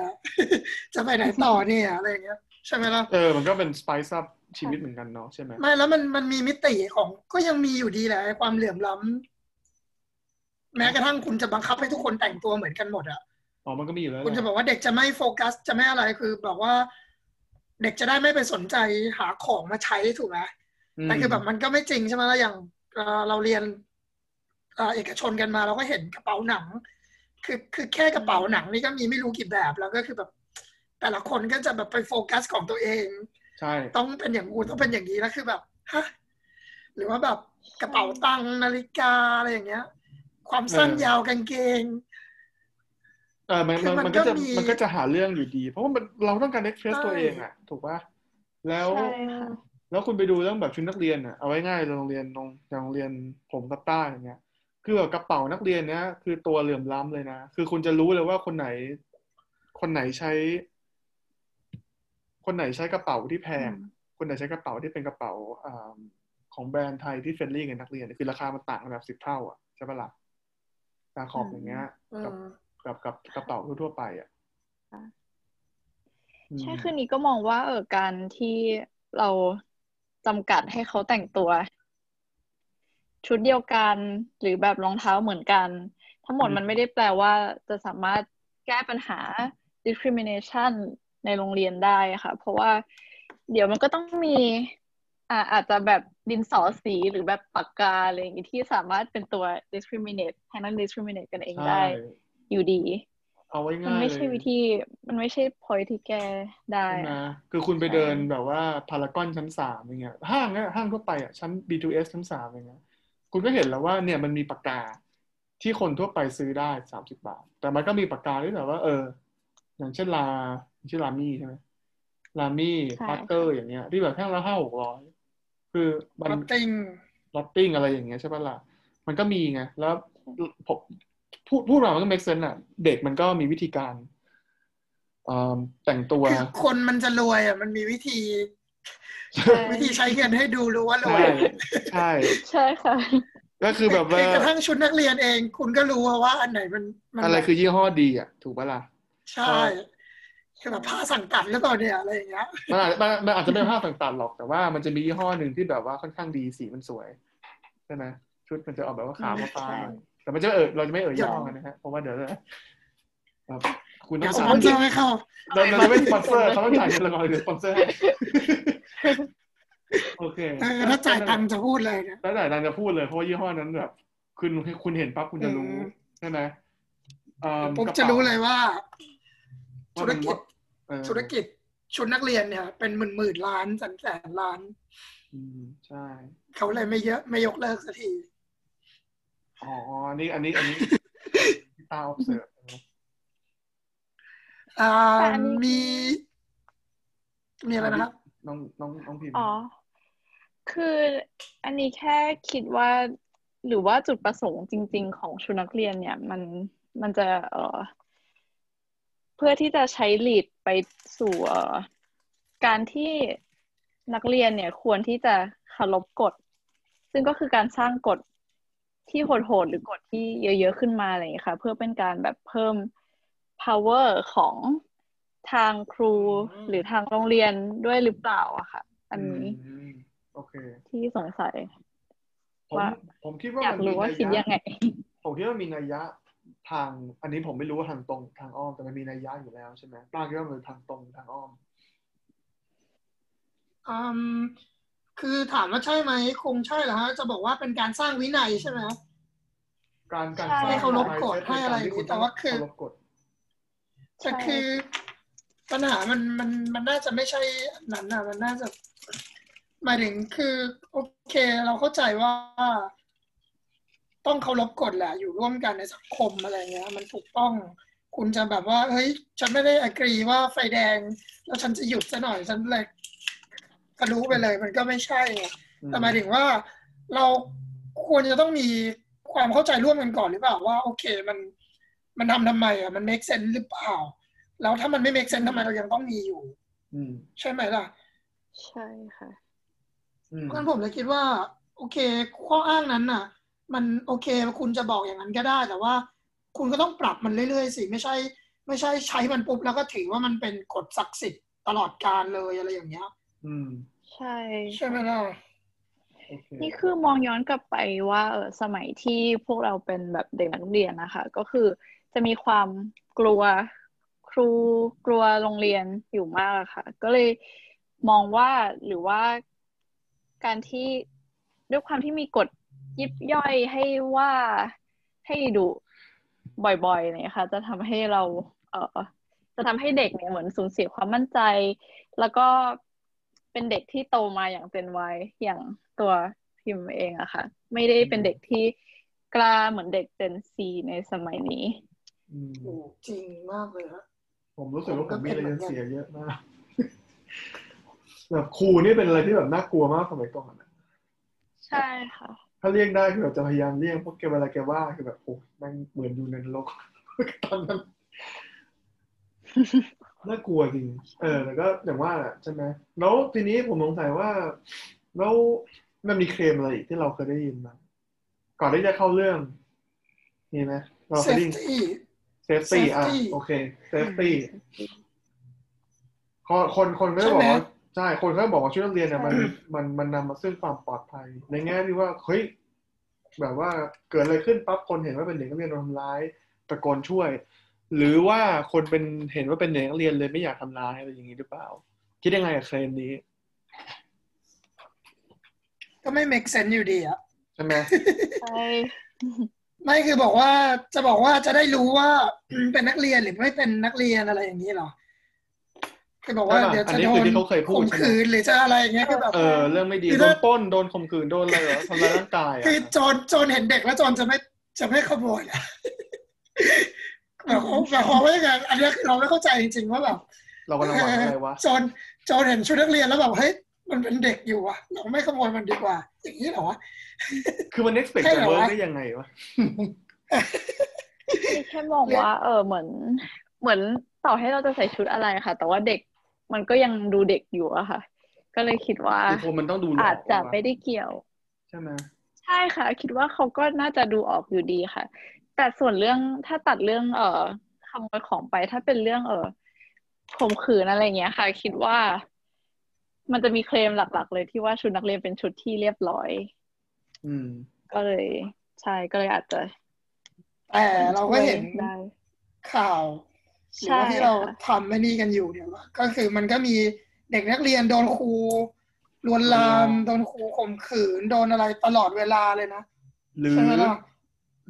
Speaker 2: จะไปไหนต่อเนี่ยอะไรอย่างเงี้ยใช่ไหมล่ะ
Speaker 1: เออมันก็เป็นสไปซ์อัพชีวิตเหมือนกันเนาะใช่ไหม
Speaker 2: ไม่แล้วมันมันมีมิติของก็ยังมีอยู่ดีแหละไอ้ความเหลื่อมล้ำ แม้กระทั่งคุณจะบังคับให้ทุกคนแต่งตัวเหมือนกันหมดอะ
Speaker 1: อ๋อมันก็มีอยู่แล้ว
Speaker 2: คุณจะ
Speaker 1: แห
Speaker 2: บ
Speaker 1: ละ
Speaker 2: อกว่าเด็กจะไม่โฟกัส จะไม่อะไรคือบอกว่า เด็กจะได้ไม่ไปสนใจหาของมาใช้ถูกไหม
Speaker 1: อืม
Speaker 2: แต่คือแบบมันก็ไม่จริงใช่ไหมล่ะอย่างเอ่อเราเรียนเอ่อเอกชนกันมาเราก็เห็นกระเป๋าหนัง คือคือแค่กระเป๋าหนังนี่ก็มีไม่รู้กี่แบบ แล้วก็คือแบบ แต่ละคนก็จะแบบไปโฟกัสของตัวเอง
Speaker 1: ใช่
Speaker 2: ต้องเป็นอย่างกูต้องเป็นอย่างนี้แล้วคือแบบฮะหรือว่าแบบกระเป๋าตังค์นาฬิกาอะไรอย่างเงี้ย ความสั้นยาวกางเกง
Speaker 1: เออมัน
Speaker 2: คือ
Speaker 1: มัน
Speaker 2: มัน
Speaker 1: มันก็จะ
Speaker 2: ก็มี
Speaker 1: มันก็จะหาเรื่องอยู่ดี เพราะว่ามันเราต้องการเอ็กเพรส
Speaker 2: ใช่
Speaker 1: ตัวเองอะ ถูกป่ะแล้ว
Speaker 3: ใช่ค่ะ
Speaker 1: แล้วคุณไปดูเรื่องแบบชุดนักเรียนอะเอาไว้ง่ายโรงเรียนโรงอย่างโรงเรียนผมกับต้าอย่างเงี้ย คือแบบกระเป๋านักเรียนเนี้ยคือตัวเหลื่อมล้ำเลยนะคือคุณจะรู้เลยว่าคนไหน คนไหนใช้ คนไหนใช้กระเป๋าที่แพง คนไหนใช้กระเป๋าที่เป็นกระเป๋าอ่าของแบรนด์ไทยที่ friendly กับนักเรียนคือราคามันต่างกันแบบสิบเท่าอะใช่ปะล่ะ Jacob อย่างเงี้ย
Speaker 2: อืม
Speaker 1: กับกับกับกระเป๋าทั่วๆไปอะ
Speaker 3: ค่ะ
Speaker 1: อืม
Speaker 3: ใช่คือนี้ก็มองว่าเออการที่เราจำกัดให้เขาแต่งตัว ชุดเดียวกันหรือแบบรองเท้าเหมือนกัน ทั้งหมด
Speaker 1: อืม
Speaker 3: มันไม่ได้แปลว่าจะสามารถแก้ปัญหา discrimination ในโรงเรียนได้ค่ะ เพราะว่าเดี๋ยวมันก็ต้องมี อ่าอาจจะแบบดินสอสีหรือแบบปากกาอะไรอย่างงี้ที่สามารถเป็นตัว discriminate ให้นัก discriminate กันเอง
Speaker 1: ใช่
Speaker 3: ได้ อยู่ดี
Speaker 1: เอาไว้
Speaker 3: มัน
Speaker 1: ง่าย
Speaker 3: ไม่
Speaker 1: เล
Speaker 3: ใช่
Speaker 1: ย
Speaker 3: วิธี มันไม่ใช่ point ที่แก้ได้
Speaker 1: ใช่ไหม
Speaker 3: อะ
Speaker 1: คือคุณไป
Speaker 3: ใช่
Speaker 1: เดินแบบว่าพารากอนชั้นสามอย่างเงี้ยห้างเนี่ยห้างทั่วไปอะชั้น B2S ชั้นสามอย่างเงี้ยคุณก็เห็นแล้วว่าเนี่ยมันมีปากกาที่คนทั่วไปซื้อได้สามสิบบาท แต่มันก็มีปากกาที่แบบว่า เออ อย่างเช่นลาชื่อ Lamy ใช่ไหม Lamy
Speaker 3: ใช่
Speaker 1: Parker อย่างเงี้ย ที่แบบแท่งละห้าหกร้อย คือมัน
Speaker 2: rotring
Speaker 1: rotring อะไรอย่างเงี้ยใช่ปะล่ะมันก็มีไงแล้วผมพูดพูดมามันก็ make sense อะ เด็กมันก็มีวิธีการเอ่อแต่งตัว
Speaker 2: คือคนมันจะรวยอะ มันมีวิธี
Speaker 3: ใช่
Speaker 2: วิธีใช้เงินให้ดูรู้ว่ารวย
Speaker 1: ใช่ใช่
Speaker 3: ใช่ค่ะ
Speaker 1: ก็คือแบบว่า
Speaker 2: คือกระทั่งชุดนักเรียนเอง คุณก็รู้ว่าอันไหนมันมัน
Speaker 1: อะไรคือยี่ห้อดีอะ ถูกปะล่ะ
Speaker 2: ใช่คือ แบบผ้าสั่งตัดหรือเปล่าเนี่ยอะไรอย่างเงี้ย
Speaker 1: มันอาจมันมันอาจจะไม่เป็นภาพต่างๆหรอกแต่ว่ามันจะมียี่ห้อหนึ่งที่แบบว่าค่อนข้างดีสีมันสวยใช่ไหมชุดมันจะออกแบบว่าขาวมาฟ้า
Speaker 3: ใช่
Speaker 1: หน่อยแต่มันจะเออเราจะไม่เอ่ยยี่ห้อกันนะฮะเพราะว่าเดี๋ยวจะครับคุณต้องจ่าย
Speaker 2: เดี๋ย
Speaker 1: อ
Speaker 2: วสปอนเซอร์ไม่เข้า
Speaker 1: เราเราจะไม่สปอนเซอร์เขาต้องจ่ายเงินเราก่อนเดี๋ยวสปอนเซอร์ให้โอเค
Speaker 2: เออถ้าจ่ายตังค์จะพูดเลยเนี่ย
Speaker 1: ถ้าจ่ายตังค์จะพูดเลยเพราะว่ายี่ห้อนั้นแบบคุณคุณเห็นปั๊บคุณจะรู้
Speaker 2: อืม
Speaker 1: ใช่ไหมเอ่อ
Speaker 2: ผม
Speaker 1: กระ
Speaker 2: จะ
Speaker 1: เป๋า
Speaker 2: รู้เลยว่า
Speaker 1: ว่า
Speaker 2: ธุ
Speaker 1: เป็
Speaker 2: ร
Speaker 1: น
Speaker 2: กิจ
Speaker 1: เออ
Speaker 2: ธุรกิจชุดนักเรียนเนี่ย เป็นหมื่นหมื่นๆล้านแสนแสนล้าน
Speaker 1: อืมใช่
Speaker 2: เขาเลยไม่เยอะไม่ยกเลิกสักที
Speaker 1: อ๋ออันนี้อันนี้อันนี้ที่ตา observe นะ
Speaker 2: อ่า
Speaker 3: แต่อันนี้
Speaker 2: มีมีอะไรนะครับ
Speaker 1: น้องน้องน้องพิมพ์
Speaker 3: อ๋อ คืออันนี้แค่คิดว่า หรือว่าจุดประสงค์จริง ๆ ของชุดนักเรียนเนี่ย มันมันจะเอ่อเพื่อที่จะใช้ลีดไปสู่เอ่อการที่นักเรียนเนี่ยควรที่จะเคารพกฎ ซึ่งก็คือการสร้างกฎที่โหดๆหรือกฎที่เยอะๆขึ้นมาอะไรอย่างเงี้ยค่ะ เพื่อเป็นการแบบเพิ่ม power ของทางครู
Speaker 2: อืม
Speaker 3: หรือทางโรงเรียนด้วยหรือเปล่าอะค่ะ อันนี้
Speaker 1: อืมโอเค
Speaker 3: ที่สงสัย
Speaker 1: ผม
Speaker 3: ว่า
Speaker 1: ผมคิดว่า
Speaker 3: อยาก
Speaker 1: มันมี
Speaker 3: รู้ว่า
Speaker 1: นัย
Speaker 3: คิด
Speaker 1: ยะ
Speaker 3: ยังไง
Speaker 1: ผมคิดว่ามีนัยยะ ทางอันนี้ผมไม่รู้ว่าทางตรงทางอ้อมแต่มันมีนัยยะอยู่แล้วใช่ไหมป้าคิดว่ามันทางตรงทางอ้อม
Speaker 2: อืมคือถามว่าใช่ไหมคงใช่แหละฮะจะบอกว่าเป็นการสร้างวินัยใช่ไหม
Speaker 1: การการ
Speaker 3: ใช่
Speaker 1: สร้าง
Speaker 2: ให้เคารพกฎ
Speaker 1: mindset
Speaker 2: ให้อะไร
Speaker 1: ในกที่คุณ
Speaker 2: แต่ว่าคือ
Speaker 1: เคารพกฎ
Speaker 2: แต่คือปัญหามันมันมันน่าจะไม่ใช่อันนั้นนะมันน่าจะหมายถึงคือ โอเค เราเข้าใจว่า ต้องเคารพกฎแหละอยู่ร่วมกันในสังคมอะไรเงี้ย มันถูกต้อง คุณจะแบบว่าเฮ้ยฉันไม่ได้อกรีว่าไฟแดง แล้วฉันจะหยุดซะหน่อยฉันเลยทะลุไปเลย มันก็ไม่ใช่ไงแต่หมายถึงว่าเราควรจะต้องมีความเข้าใจร่วมกันก่อนหรือเปล่าว่า โอเคมันมันทำทำไมอะมัน make sense หรือเปล่า แล้วถ้ามันไม่ make sense ทำไมเรายังต้องมีอยู่
Speaker 1: อืม
Speaker 2: ใช่ไหมล่ะ
Speaker 3: ใช่ค่ะ
Speaker 1: อืม
Speaker 2: เพราะฉะนั้นผมเลยคิดว่า โอเค ข้ออ้างนั้นน่ะ มันโอเคคุณจะบอกอย่างนั้นก็ได้ แต่ว่าคุณก็ต้องปรับมันเรื่อยๆสิไม่ใช่ ไม่ใช่ใช้มันปุ๊บแล้วก็ถือว่ามันเป็นกฎศักดิ์สิทธิ์ตลอดกาลเลยอะไรอย่างเงี้ย
Speaker 1: อืม
Speaker 3: ใช่
Speaker 2: ใช่ไหมล่ะ
Speaker 1: โอเค
Speaker 3: นี่คือมองย้อนกลับไปว่าเออสมัยที่พวกเราเป็นแบบเด็กนักเรียนนะคะ ก็คือจะมีความกลัวครูกลัวโรงเรียนอยู่มากอะค่ะ ก็เลยมองว่าหรือว่าการที่ด้วยความที่มีกฎ ยิบย่อยให้ว่าให้ดุบ่อยๆเนี่ยค่ะ จะทำให้เรา เออจะทำให้เด็กเนี่ยเหมือนสูญเสียความมั่นใจ แล้วก็เป็นเด็กที่โตมาอย่างเต็มวัยอย่างตัวพิมพ์เองอะค่ะ ไม่ได้เป็นเด็กที่กล้าเหมือนเด็กเจนซีในสมัยนี้
Speaker 1: อืม
Speaker 2: โอ้จริงมากเลยฮะ
Speaker 1: ผมรู้สึกว่า
Speaker 2: ผ
Speaker 1: ผมม
Speaker 2: ก็
Speaker 1: มี
Speaker 2: เป็น
Speaker 1: อะไร
Speaker 2: เหมือนกัน
Speaker 1: จะเสียเยอะมากแบบครูนี่เป็นอะไรที่แบบน่ากลัวมากสมัยก่อนอะ
Speaker 3: ใช่ค่ะ
Speaker 1: ถ้าเลี่ยงได้คือแบบจะพยายามเลี่ยงเพราะแกเวลาแกว่าคือแบบโอ้แม่งเหมือนอยู่ในนรกตอนนั้นน่ากลัวจริง เออ แล้วก็อย่างว่าแหละใช่ไหมแล้วทีนี้ผมสงสัยว่า แล้วมันมีเคลมอะไรอีกที่เราเคยได้ยินมาก่อนที่จะเข้าเรื่องมีไหมเราเคยได้ยิน
Speaker 2: safety
Speaker 1: safety อะ
Speaker 2: safety
Speaker 1: โอเค safety คนคนคนก็จะบอกว่า
Speaker 2: ใช่ไหม
Speaker 1: ใช่คนก็บอกว่าชุดนักเรียนเนี่ยมัน
Speaker 3: ใช่
Speaker 1: มันมันนำมาซึ่งความปลอดภัย ในแง่ที่ว่าเฮ้ยแบบว่าเกิดอะไรขึ้นปั๊บคนเห็นว่าเป็นเด็กนักเรียนโดนทำร้ายตะโกนช่วย หรือว่าคนเป็นเห็นว่าเป็นเด็กนักเรียนเลยไม่อยากทำร้ายอะไรอย่างนี้หรือเปล่า คิดยังไงกับเคลมนี้
Speaker 2: ก็ไม่ make sense อยู่ดีอะ
Speaker 1: ใช่ไหม
Speaker 3: ใช่
Speaker 2: ไม่คือบอกว่าจะบอกว่าจะได้รู้ว่าอืมเป็นนักเรียนหรือไม่เป็นนักเรียนอะไรอย่างนี้เหรอ คือบอกว่า
Speaker 1: ใช่ป่ะ
Speaker 2: เดี๋ยว
Speaker 1: อัน
Speaker 2: จะ
Speaker 1: นี้
Speaker 2: โด
Speaker 1: คือนที่เขาเคยพูด
Speaker 2: ข่ม
Speaker 1: ใช่ไหม
Speaker 2: ขืนหรือจะอะไรอย่างเงี้ยคือแบบ
Speaker 1: เออเรื่องไม่ดี
Speaker 2: คือ
Speaker 1: โด
Speaker 2: ถ้า
Speaker 1: นปล้นโดนข่มขืนโดนอะไรเหรอทำร้ายร่างกายอะ
Speaker 2: คือโจรโจรเห็นเด็กแล้วโจรจะไม่จะไม่ขโมยอะแบบเขาแบบเขาไม่กันอันนี้คือเราไม่เข้าใจจริงๆว่าแบบ
Speaker 1: เรากำลังหวังอะไรวะ
Speaker 2: โจรโจรเห็นชุดนักเรียนแล้วแบบเฮ้ยมันเป็นเด็กอยู่อะเราไม่ขโมยมันดีกว่า อย่างนี้เหรอวะ
Speaker 1: คือมัน expect
Speaker 2: ใช่
Speaker 1: จะ
Speaker 2: เหรอ
Speaker 1: เวิร์ก
Speaker 2: วะ
Speaker 1: ได้ยังไงวะ
Speaker 3: นี่แค่มองว่า เออเหมือน เหมือนต่อให้เราจะใส่ชุดอะไรค่ะ แต่ว่าเด็ก มันก็ยังดูเด็กอยู่อะค่ะ ก็เลยคิดว่า
Speaker 1: คือคนมันต้องดูหลอก
Speaker 3: อาจจะ
Speaker 1: ว
Speaker 3: ไม่ได้เกี่ยว
Speaker 1: ใช่ไหม
Speaker 3: ใช่ค่ะ คิดว่าเขาก็น่าจะดูออกอยู่ดีค่ะ แต่ส่วนเรื่องถ้าตัดเรื่อง เอ่อขโมยของไปถ้าเป็นเรื่อง เออข่มขืนอะไรเงี้ยค่ะ คิดว่า มันจะมีเคลมหลัก ๆ เลยที่ว่าชุดนักเรียนเป็นชุดที่เรียบร้อย
Speaker 1: อืม
Speaker 3: ก็เลย ใช่ก็เลยอาจจะ
Speaker 2: แต่เราก็เห็น
Speaker 3: ได้
Speaker 2: ข่าว หรือ
Speaker 3: ใช่
Speaker 2: ว่าที่เรา
Speaker 3: ค่ะ
Speaker 2: ทำไม่นี่กันอยู่เนี่ยว่าก็คือมันก็มีเด็กนักเรียนโดนครูลวนลามโดนครูข่มขืนโดนอะไรตลอดเวลาเลยนะ
Speaker 1: หรือ
Speaker 2: ใช่ไหมล่ะ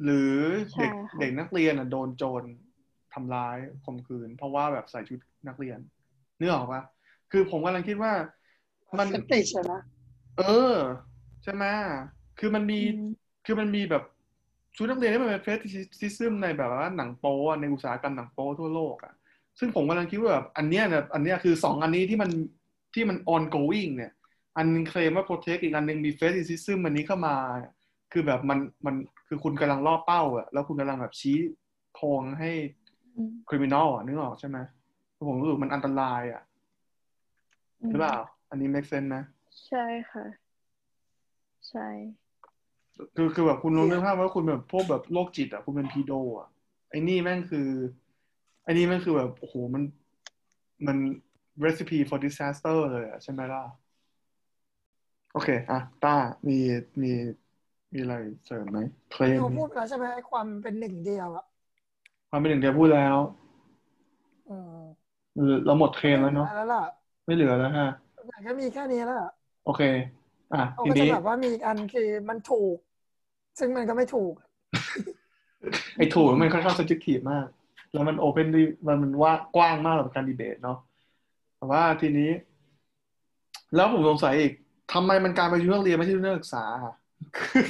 Speaker 1: หรือเด็ก
Speaker 3: ใช่ค่ะ
Speaker 1: เด็กนักเรียนอะโดนโจรทำร้ายข่มขืน เพราะว่าแบบใส่ชุดนักเรียนนึกออกปะคือผมกำลังคิดว่า มัน
Speaker 2: สติชอะนะ
Speaker 1: เออ ใช่ไหมคือมันมี
Speaker 3: อืม
Speaker 1: คือมันมีแบบ ชุดนักเรียนที่มันเป็นเฟสซิซึมในแบบว่าหนังโป๊อะในอุตสาหกรรมหนังโป๊ทั่วโลกอะซึ่งผมกำลังคิดว่าแบบอันเนี้ยเนี่ยอันเนี้ยคือสองอันนี้ที่มันที่มัน ongoing เนี่ย อันนึงเคลมว่า protect อีกอันนึงมี feticism อันนี้เข้ามา คือแบบมันมันคือคุณกำลังล่อเป้าอะแล้วคุณกำลังแบบชี้โพงให้
Speaker 3: อืม
Speaker 1: criminal อะนึกออกใช่ไหมผมรู้สึกมันอันตรายอะหรือเปล่า อันนี้ make sense นะ
Speaker 3: ใช่ค่ะ ใช่
Speaker 1: คือคือแบบคุณลองนึกภาพว่าคุณแบบพวกแบบโรคจิตอะคุณเป็นพีโดอะไอ้นี่แม่งคือไอ้นี่แม่งคือแบบโอ้โหมันมัน recipe for disaster เลยอะใช่ไหมล่ะ โอเค อะต้ามีมีมีอะไรเสริมไหมเคลม
Speaker 2: เราพูดไปแล้วใช่ไหมไอ้ความเป็นหนึ่งเดียวอะ
Speaker 1: ความเป็นหนึ่งเดียวพูดแล้ว
Speaker 2: อืม
Speaker 1: เราหมดเคลมแล้วเนาะ
Speaker 2: แล้วล่ะ
Speaker 1: ไม่เหลือแล้วฮะ
Speaker 2: แต่ก็มีแค่นี้แล้วล่ะ
Speaker 1: โอเค อะ
Speaker 2: เขา
Speaker 1: ที
Speaker 2: ก็จะ
Speaker 1: นี้
Speaker 2: แบบว่ามีอีกอันคือมันถูก ซึ่งมันก็ไม่ถูก
Speaker 1: ไอ้ถูกมันค่อนข้าง subjective มาก แล้วมัน open ดีมันมันว่ากว้างมากสำหรับการดีเบตเนาะแต่ว่าทีนี้ แล้วผมสงสัยอีกทำไมมันกลายเป็นชุดนักเรียนไม่ใช่ชุดนักศึกษาอะคือ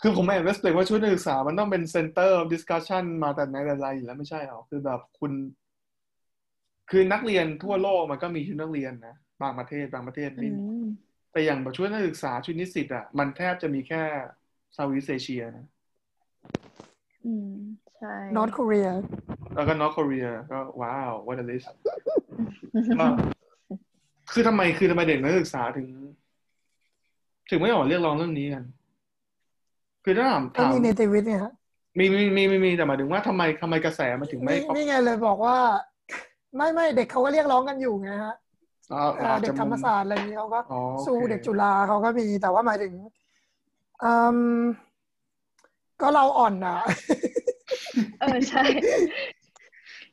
Speaker 1: คือผมไม่เอ็นเวสเว่าชุดนักศึกษา มันต้องเป็น center of discussion มาแต่ไหนแต่ไรอยู่แล้วไม่ใช่หรอ คือแบบคุณ คือนักเรียนทั่วโลกมันก็มีชุดนักเรียนนะ บางประเทศบางประเทศ
Speaker 3: อื
Speaker 1: ไม่
Speaker 3: ม
Speaker 1: แต่อย่างแบบชุดนักศึกษาชุดนิสิตอะมันแทบจะมีแค่เซาท์อีสเอเชียนะ
Speaker 3: อืม ใช่
Speaker 2: North Korea
Speaker 1: แล้วก็นอร์ t เ o รียก็ว้าว what a list ก็คือทำไมคือทำไมเด็กนักศึกษาถึง ถึงไม่ออกมาเรียกร้องเรื่องนี้กัน คือถ้าถาม
Speaker 2: ก็
Speaker 1: ถาม
Speaker 2: มีเนติวิทย์เนี่ยฮะ
Speaker 1: มีมีมีมีมีแต่หมายถึงว่าทำไมทำไมกระแสมันถึงไม่
Speaker 2: นี่นี่ไงเลยบอกว่า ไม่ไม่เด็กเขาก็เรียกร้องกันอยู่ไงฮะ
Speaker 1: อ่า
Speaker 2: เอ่อ
Speaker 1: อาจ
Speaker 2: เด็
Speaker 1: จะ
Speaker 2: กธรรมศาสตร์อะไรอย่างนี้เขาก็
Speaker 1: อ๋อโอเค
Speaker 2: สู้เด็กจุฬาเขาก็มีแต่ว่าหมายถึงอืมก็เราอ่อนอะ
Speaker 3: เออใช่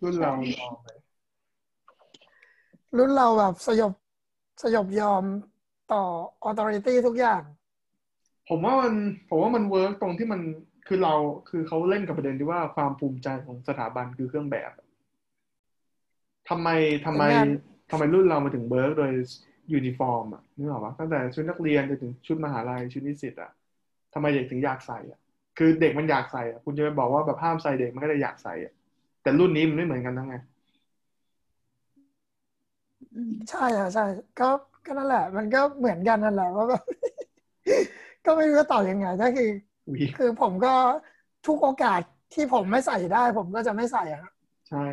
Speaker 1: รุ่นเราลองไป
Speaker 2: รุ่นเราแบบสยบสยบยอมต่อ authority ทุกอย่าง
Speaker 1: ผมว่ามันผมว่ามัน work ตรงที่มันคือเราคือเขาเล่นกับประเด็นที่ว่าความภูมิใจของสถาบันคือเครื่องแบบทำไมทำไม
Speaker 2: เหมือนกัน
Speaker 1: ทำไมรุ่นเรามาถึง work โดยยูนิฟอร์มอะนึกออกปะตั้งแต่ชุดนักเรียนจนถึงชุดมหาลัยชุดนิสิตอะทำไมเด็กถึงอยากใส่อะคือเด็กมันอยากใส่อะคุณจะไปบอกว่าแบบห้ามใส่เด็กมันก็จะอยากใส่อะแต่รุ่นนี้มันไม่เหมือนกันทั้งไง
Speaker 3: อืม
Speaker 2: ใช่ค่ะใช่ก็ก็นั่นแหละ มันก็เหมือนกันนั่นแหละว่าแบบก็ไม่รู้จะตอบยังไงก็คือ
Speaker 1: อุ๊ย
Speaker 2: คือผมก็ทุกโอกาสที่ผมไม่ใส่ได้ ผมก็จะไม่ใส่อะครับ
Speaker 1: ใช่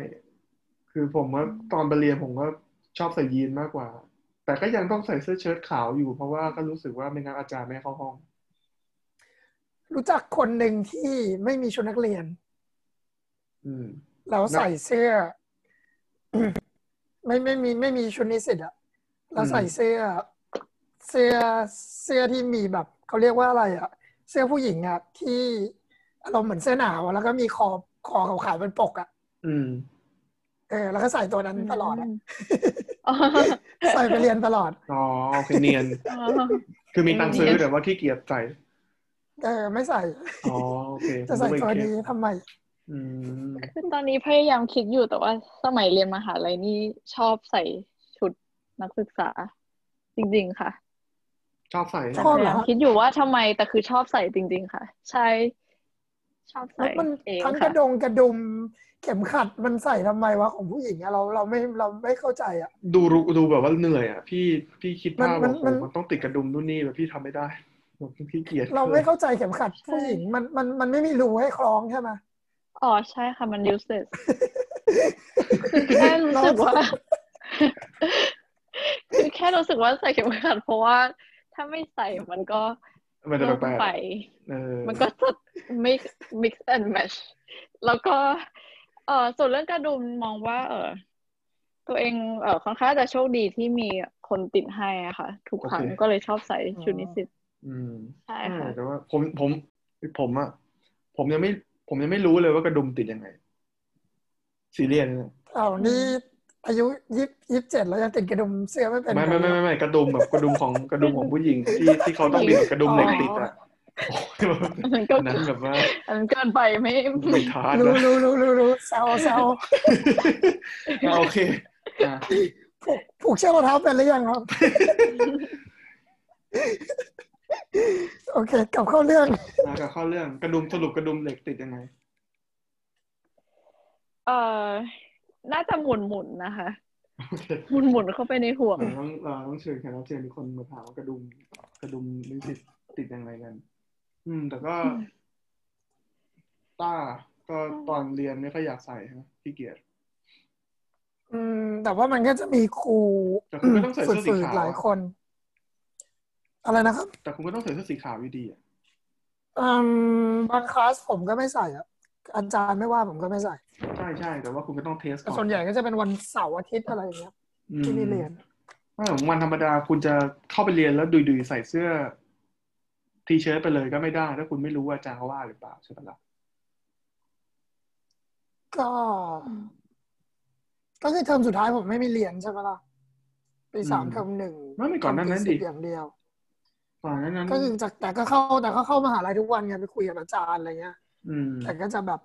Speaker 1: คือผมว่าตอนไปเรียนผมก็ ชอบใส่ยีนมากกว่า แต่ก็ยังต้องใส่เสื้อเชิ้ตขาวอยู่ เพราะว่าก็รู้สึกว่าไม่งั้นอาจารย์ไม่ให้เข้าห้อง
Speaker 2: รู้จักคนหนึ่งที่ไม่มีชุดนักเรียน
Speaker 1: อืม
Speaker 2: แล้วใส่เสื้อ ไม่ไม่มีไม่มีชุดนิสิตอะแล้วใส่เสื้อ เสื้อเสื้อที่มีแบบเขาเรียกว่าอะไรอะเสื้อผู้หญิงอะที่อารมณ์เหมือนเสื้อหนาวอะแล้วก็มีคอคอขาวๆเป็นปกอะ
Speaker 1: อืม
Speaker 2: เออแล้วก็ใส่ตัวนั้นตลอดอะ
Speaker 3: อ๋อ
Speaker 2: ใส่ไปเรียนตลอด
Speaker 1: อ๋อโอเคเนียน
Speaker 3: อ๋อ
Speaker 1: คือมีตังค์ซื้อ
Speaker 3: เนียน
Speaker 1: แต่ว่าขี้เกียจใส่
Speaker 2: เออไม่ใส่
Speaker 1: อ๋อโอเค
Speaker 2: จะใส่
Speaker 1: ผม
Speaker 2: ตัว
Speaker 1: ก็ไม่
Speaker 2: นี้
Speaker 1: เก็ต
Speaker 2: ทำไม
Speaker 1: อืม
Speaker 3: คือตอนนี้พยายามคิดอยู่แต่ว่าสมัยเรียนมหาลัยนี่ชอบใส่ชุดนักศึกษา จริง ๆ ค่ะ
Speaker 1: ชอบใส่
Speaker 2: ชอบ
Speaker 3: พ
Speaker 2: เหร
Speaker 3: ยายามคิดอยู่ว่าทำไมแต่คือชอบใส่จริง ๆ ค่ะ ใช่ชอบ
Speaker 2: แล้
Speaker 3: ใส่
Speaker 2: วมัน
Speaker 3: เอง
Speaker 2: ทั้งก
Speaker 3: ค่ะ
Speaker 2: ระดงกระดุมเข็มขัดมันใส่ทำไมวะของผู้หญิงอะเราเราไม่เราไม่เข้าใจอะ
Speaker 1: ดูรู้ดูแบบว่าเหนื่อยอะพี่พี่คิดภาพ
Speaker 2: มั
Speaker 1: ว่านโอ้โห
Speaker 2: มัน
Speaker 1: มันต้องติดกระดุมนู่นนี่แบบพี่ทำไม่ได้ผมขี้เกียจ
Speaker 2: เราไม่เข้าใจเข็มขัดผู้หญิงมันมันมันไม่มีรูให้คล้องใช่ไหม
Speaker 3: อ๋อใช่ค่ะมัน useless คือแค่รู้สึกว่าคือแค่รู้สึกว่าใส่เข็มขัดเพราะว่าถ้าไม่ใส่มันก็
Speaker 1: มันจะ
Speaker 3: เกิน
Speaker 1: แปลก
Speaker 3: ไป
Speaker 1: ๆเออ
Speaker 3: มันก็จะไม่ mix and match แล้วก็ เออส่วนเรื่องกระดุมมองว่า เออตัวเองเออค่อนข้างจะโชคดีที่มีคนติดให้อะค่ะ ทุกครั้งก็เลยชอบใส่ชุดนิสิต
Speaker 1: อืม
Speaker 3: ใช่ค่ะ
Speaker 1: แต่ว่าผมผมผมอะผมยังไม่ ผมยังไม่รู้เลยว่ากระดุมติดยังไงซีเรียสเนี่ย
Speaker 2: เอานี่อายุยี่ยี่สิบเจ็ดแล้วยังติดกระดุมเสื้อไม่เป็น
Speaker 1: ไม่ไม่ไม่ไม่ไม่กระดุมแบบกระดุมของกระดุมของผู้หญิงที่ที่เขาต้องมีแบบกระดุมเหล็กติดอะ โอ้ยแบบ
Speaker 3: อันนั้นก็
Speaker 1: อันนั้นแบบว่า
Speaker 3: อันนั้นเกินไปไม่
Speaker 1: ไม่ทาน
Speaker 2: รู้
Speaker 1: นะ
Speaker 2: รู้รู้รู้รู้แซวแซว
Speaker 1: อะโอเคอะ
Speaker 2: ผูกผูกเชือกรองเท้าเป็นหรือยังครับ โอเคกลับเข้าเรื่อง
Speaker 1: มากลับเข้าเรื่องกระดุมสรุปกระดุมเหล็กติดยังไง
Speaker 3: เออน่าจะหมุนหมุนๆนะคะ
Speaker 1: โอเค
Speaker 3: หมุนหมุนๆเข้าไปในห่วง
Speaker 1: เออต้องเออต้องเชิญแขกรับเชิญทุกคนมาถามว่ากระดุมกระดุมนิสิตติดยังไงกัน อืม แต่ก็
Speaker 3: อืม
Speaker 1: ต้าก็ตอนเรียนไม่ค่อยอยากใส่ฮะขี้เกียจ
Speaker 2: อืม แต่ว่ามันก็จะมีครู
Speaker 1: แต่คุณก็ต้องใส่เสื้อสี
Speaker 2: ฝืด
Speaker 1: ขาว
Speaker 2: ๆหลาย
Speaker 1: อะ
Speaker 2: คน อะไรนะครับ
Speaker 1: แต่คุณก็ต้องใส่เสื้อสีขาวอยู่ดีอะ
Speaker 2: อืมบางคลาสผมก็ไม่ใส่อะอาจารย์ไม่ว่าผมก็ไม่ใส่
Speaker 1: ใช่ใช่แต่ว่าคุณก็ต้องเทส
Speaker 2: แต่
Speaker 1: ก่อน
Speaker 2: ส่วนใหญ่ก็จะเป็นวันเสาร์อาทิตย์อะไรอย่างเงี้ย
Speaker 1: อืม
Speaker 2: ที่นี่เรียน
Speaker 1: ไม่ของวันธรรมดาคุณจะเข้าไปเรียนแล้วดุยๆใส่เสื้อ ทีเชิ้ตไปเลยก็ไม่ได้ ถ้าคุณไม่รู้ว่าอาจารย์เขาว่าหรือเปล่าใช่ปะล่ะ
Speaker 2: ก็ ก็คือเทอมสุดท้ายผมไม่มีเรียนใช่ไหมล่ะปีสามเทอมหนึ่ง
Speaker 1: ไม่ไม่ก่อนหนั้นนั้น
Speaker 2: ทำปี
Speaker 1: ดิ
Speaker 2: สิบอย่างเดียว
Speaker 1: ก่อนหนั้นนั้น
Speaker 2: ก็คือจากแต่ก็เข้าแต่ก็เข้ามหาลัยทุกวันไงไปคุยกับอาจารย์อะไรเงี้ย
Speaker 1: อืม
Speaker 2: แต่ก็จะแบบ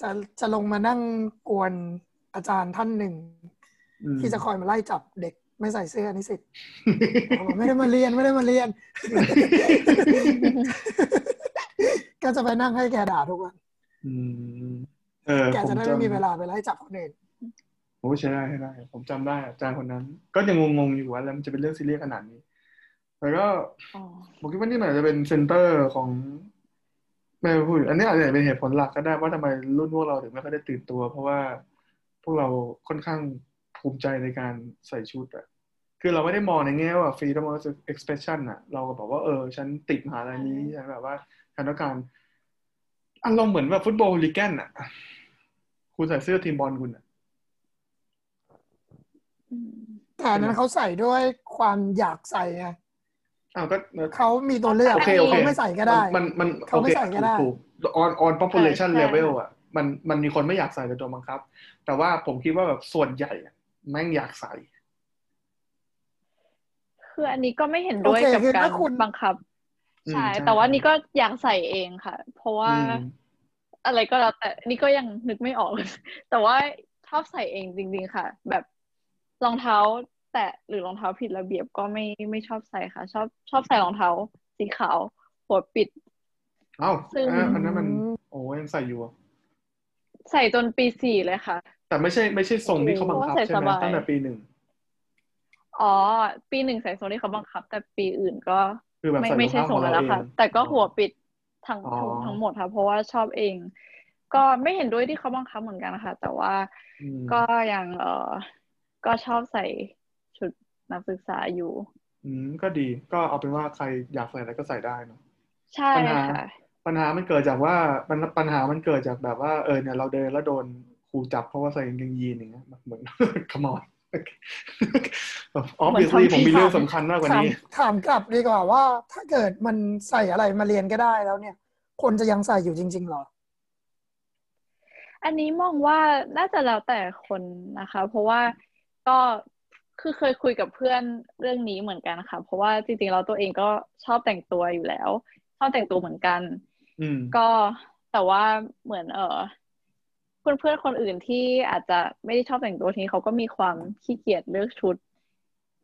Speaker 2: จะจะลงมานั่งกวนอาจารย์ท่านหนึ่ง
Speaker 1: อืม
Speaker 2: ที่จะคอยมาไล่จับเด็ก ไม่ใส่เสื้อนิสิตบอกไม่ได้มาเรียนไม่ได้มาเรียน ก็จะไปนั่งให้แกด่าทุกวัน
Speaker 1: อืมเออ
Speaker 2: แก
Speaker 1: ผม
Speaker 2: จะได้
Speaker 1: จำ
Speaker 2: ไม่มีเวลาไปไล่จับคนอื่น
Speaker 1: โอ้ใช่ได้ใช่ได้ ผมจำได้อาจารย์คนนั้น ก็ยังงงๆอยู่ว่าแล้วมันจะเป็นเรื่องซีเรียสขนาดนี้แต่ก็
Speaker 3: อ๋อ
Speaker 1: ผมคิดว่านี่มันอาจจะเป็น center ของไม่พูดอันนี้อาจจะเป็นเหตุผลหลักก็ได้ว่าทำไมรุ่นพวกเราถึงไม่ค่อยได้ตื่นตัว เพราะว่าพวกเราค่อนข้าง ภูมิใจในการใส่ชุดอะคือเราไม่ได้มองในแง่ว่า freedom of expression อะเราก็บอกว่าเออ ฉันติดมหาลัยนี้ฉันแบบว่าฉันต้องการอารมณ์เหมือนแบบฟุตบอลลีแกนอะคุณใส่เสื้อทีมบอลคุณอะ
Speaker 3: อืม
Speaker 2: แต่อันนั้นเขาใส่ด้วยความอยากใส่ไง
Speaker 1: อ้าวก็
Speaker 2: เขามีตัวเลือก
Speaker 1: โอเคโอเค
Speaker 2: เขาไม่ใส่ก็ได้
Speaker 1: มันมัน
Speaker 2: เขาไม่ใส่ก็ได้
Speaker 1: ถูกถูก on on population
Speaker 3: ใช่ใช่
Speaker 1: level อะมันมันมีคนไม่อยากใส่โดยตัวบังคับ แต่ว่าผมคิดว่าแบบส่วนใหญ่อะ แม่งอยากใส่
Speaker 3: คืออันนี้ก็ไม่เห็นด้วย
Speaker 2: โอเค
Speaker 3: กับ
Speaker 2: คือ
Speaker 3: การ
Speaker 2: ถ้าคุณ
Speaker 3: บังคับ
Speaker 1: อืม
Speaker 3: ใช่
Speaker 1: ใช่
Speaker 3: แต่ว่านี่ก็อยากใส่เองค่ะ เพราะว่า
Speaker 1: อืม
Speaker 3: อะไรก็แล้วแต่นี่ก็ยังนึกไม่ออก แต่ว่าชอบใส่เองจริง ๆ ค่ะ แบบรองเท้า แตะหรือรองเท้าผิดระเบียบก็ไม่ไม่ชอบใส่ค่ะ ชอบชอบใส่รองเท้า สีขาวหัวปิด
Speaker 1: เอ้า
Speaker 3: ซึ่ง
Speaker 1: อะอันนั้นมัน โอ้ยังใส่อยู่อะ
Speaker 3: ใส่จนปีสี่เลยค่ะ
Speaker 1: แต่ไม่ใช่ไม่ใช่ทรงที่เขาบังคับ
Speaker 3: โอ้ใส่
Speaker 1: ใช่ไหม
Speaker 3: สบาย
Speaker 1: ตั้งแต่ปีหนึ่ง
Speaker 3: อ๋อ ปีหนึ่งใส่ทรงที่เขาบังคับ แต่ปีอื่นก็
Speaker 1: คือแบบ
Speaker 3: ไม่
Speaker 1: ใส่ร
Speaker 3: ไม่
Speaker 1: อง
Speaker 3: ใช่
Speaker 1: เท้า
Speaker 3: ท
Speaker 1: ข
Speaker 3: ร
Speaker 1: องง
Speaker 3: นั้
Speaker 1: เรา
Speaker 3: นแล้ว
Speaker 1: เอ
Speaker 3: ค่ะ
Speaker 1: ง
Speaker 3: แต่ก็หัวปิดทั้ง
Speaker 1: อ๋อ
Speaker 3: ทั้งทั้งหมดค่ะ เพราะว่าชอบเอง ก็ไม่เห็นด้วยที่เขาบังคับเหมือนกันนะคะแต่ว่า
Speaker 1: อืม
Speaker 3: ก็ยังเออก็ชอบใส่ชุดนักศึกษาอยู่
Speaker 1: อืมก็ดีก็เอาเป็นว่าใครอยากใส่อะไรก็ใส่ได้เนอะ
Speaker 3: ใช่
Speaker 1: ปัญหา
Speaker 3: ค่ะ
Speaker 1: ปัญหามันเกิดจากว่าปัญปัญหามันเกิดจากแบบว่าเออเนี่ยเราเดินแล้วโดน ครูจับเพราะว่าใส่กางเกงยีนอย่างเงี้ยเหมือนขมอน obviously ผมมีเรื่องสำคัญมากกว่า
Speaker 2: ถาม
Speaker 1: นี้
Speaker 2: ถามกลับดีกว่าว่า ถ้าเกิดมันใส่อะไรมาเรียนก็ได้แล้วเนี่ย คนจะยังใส่อยู่จริงๆเหรอ
Speaker 3: อันนี้มองว่าน่าจะแล้วแต่คนนะคะ เพราะว่าก็คือเคยคุยกับเพื่อนเรื่องนี้เหมือนกันค่ะ เพราะว่าจริงๆเราตัวเองก็ชอบแต่งตัวอยู่แล้ว ชอบแต่งตัวเหมือนกัน
Speaker 1: อืม
Speaker 3: ก็แต่ว่าเหมือนเออ เพื่อนเพื่อนๆคนอื่นที่อาจจะไม่ได้ชอบแต่งตัวทีนี้เขาก็มีความขี้เกียจเลือกชุด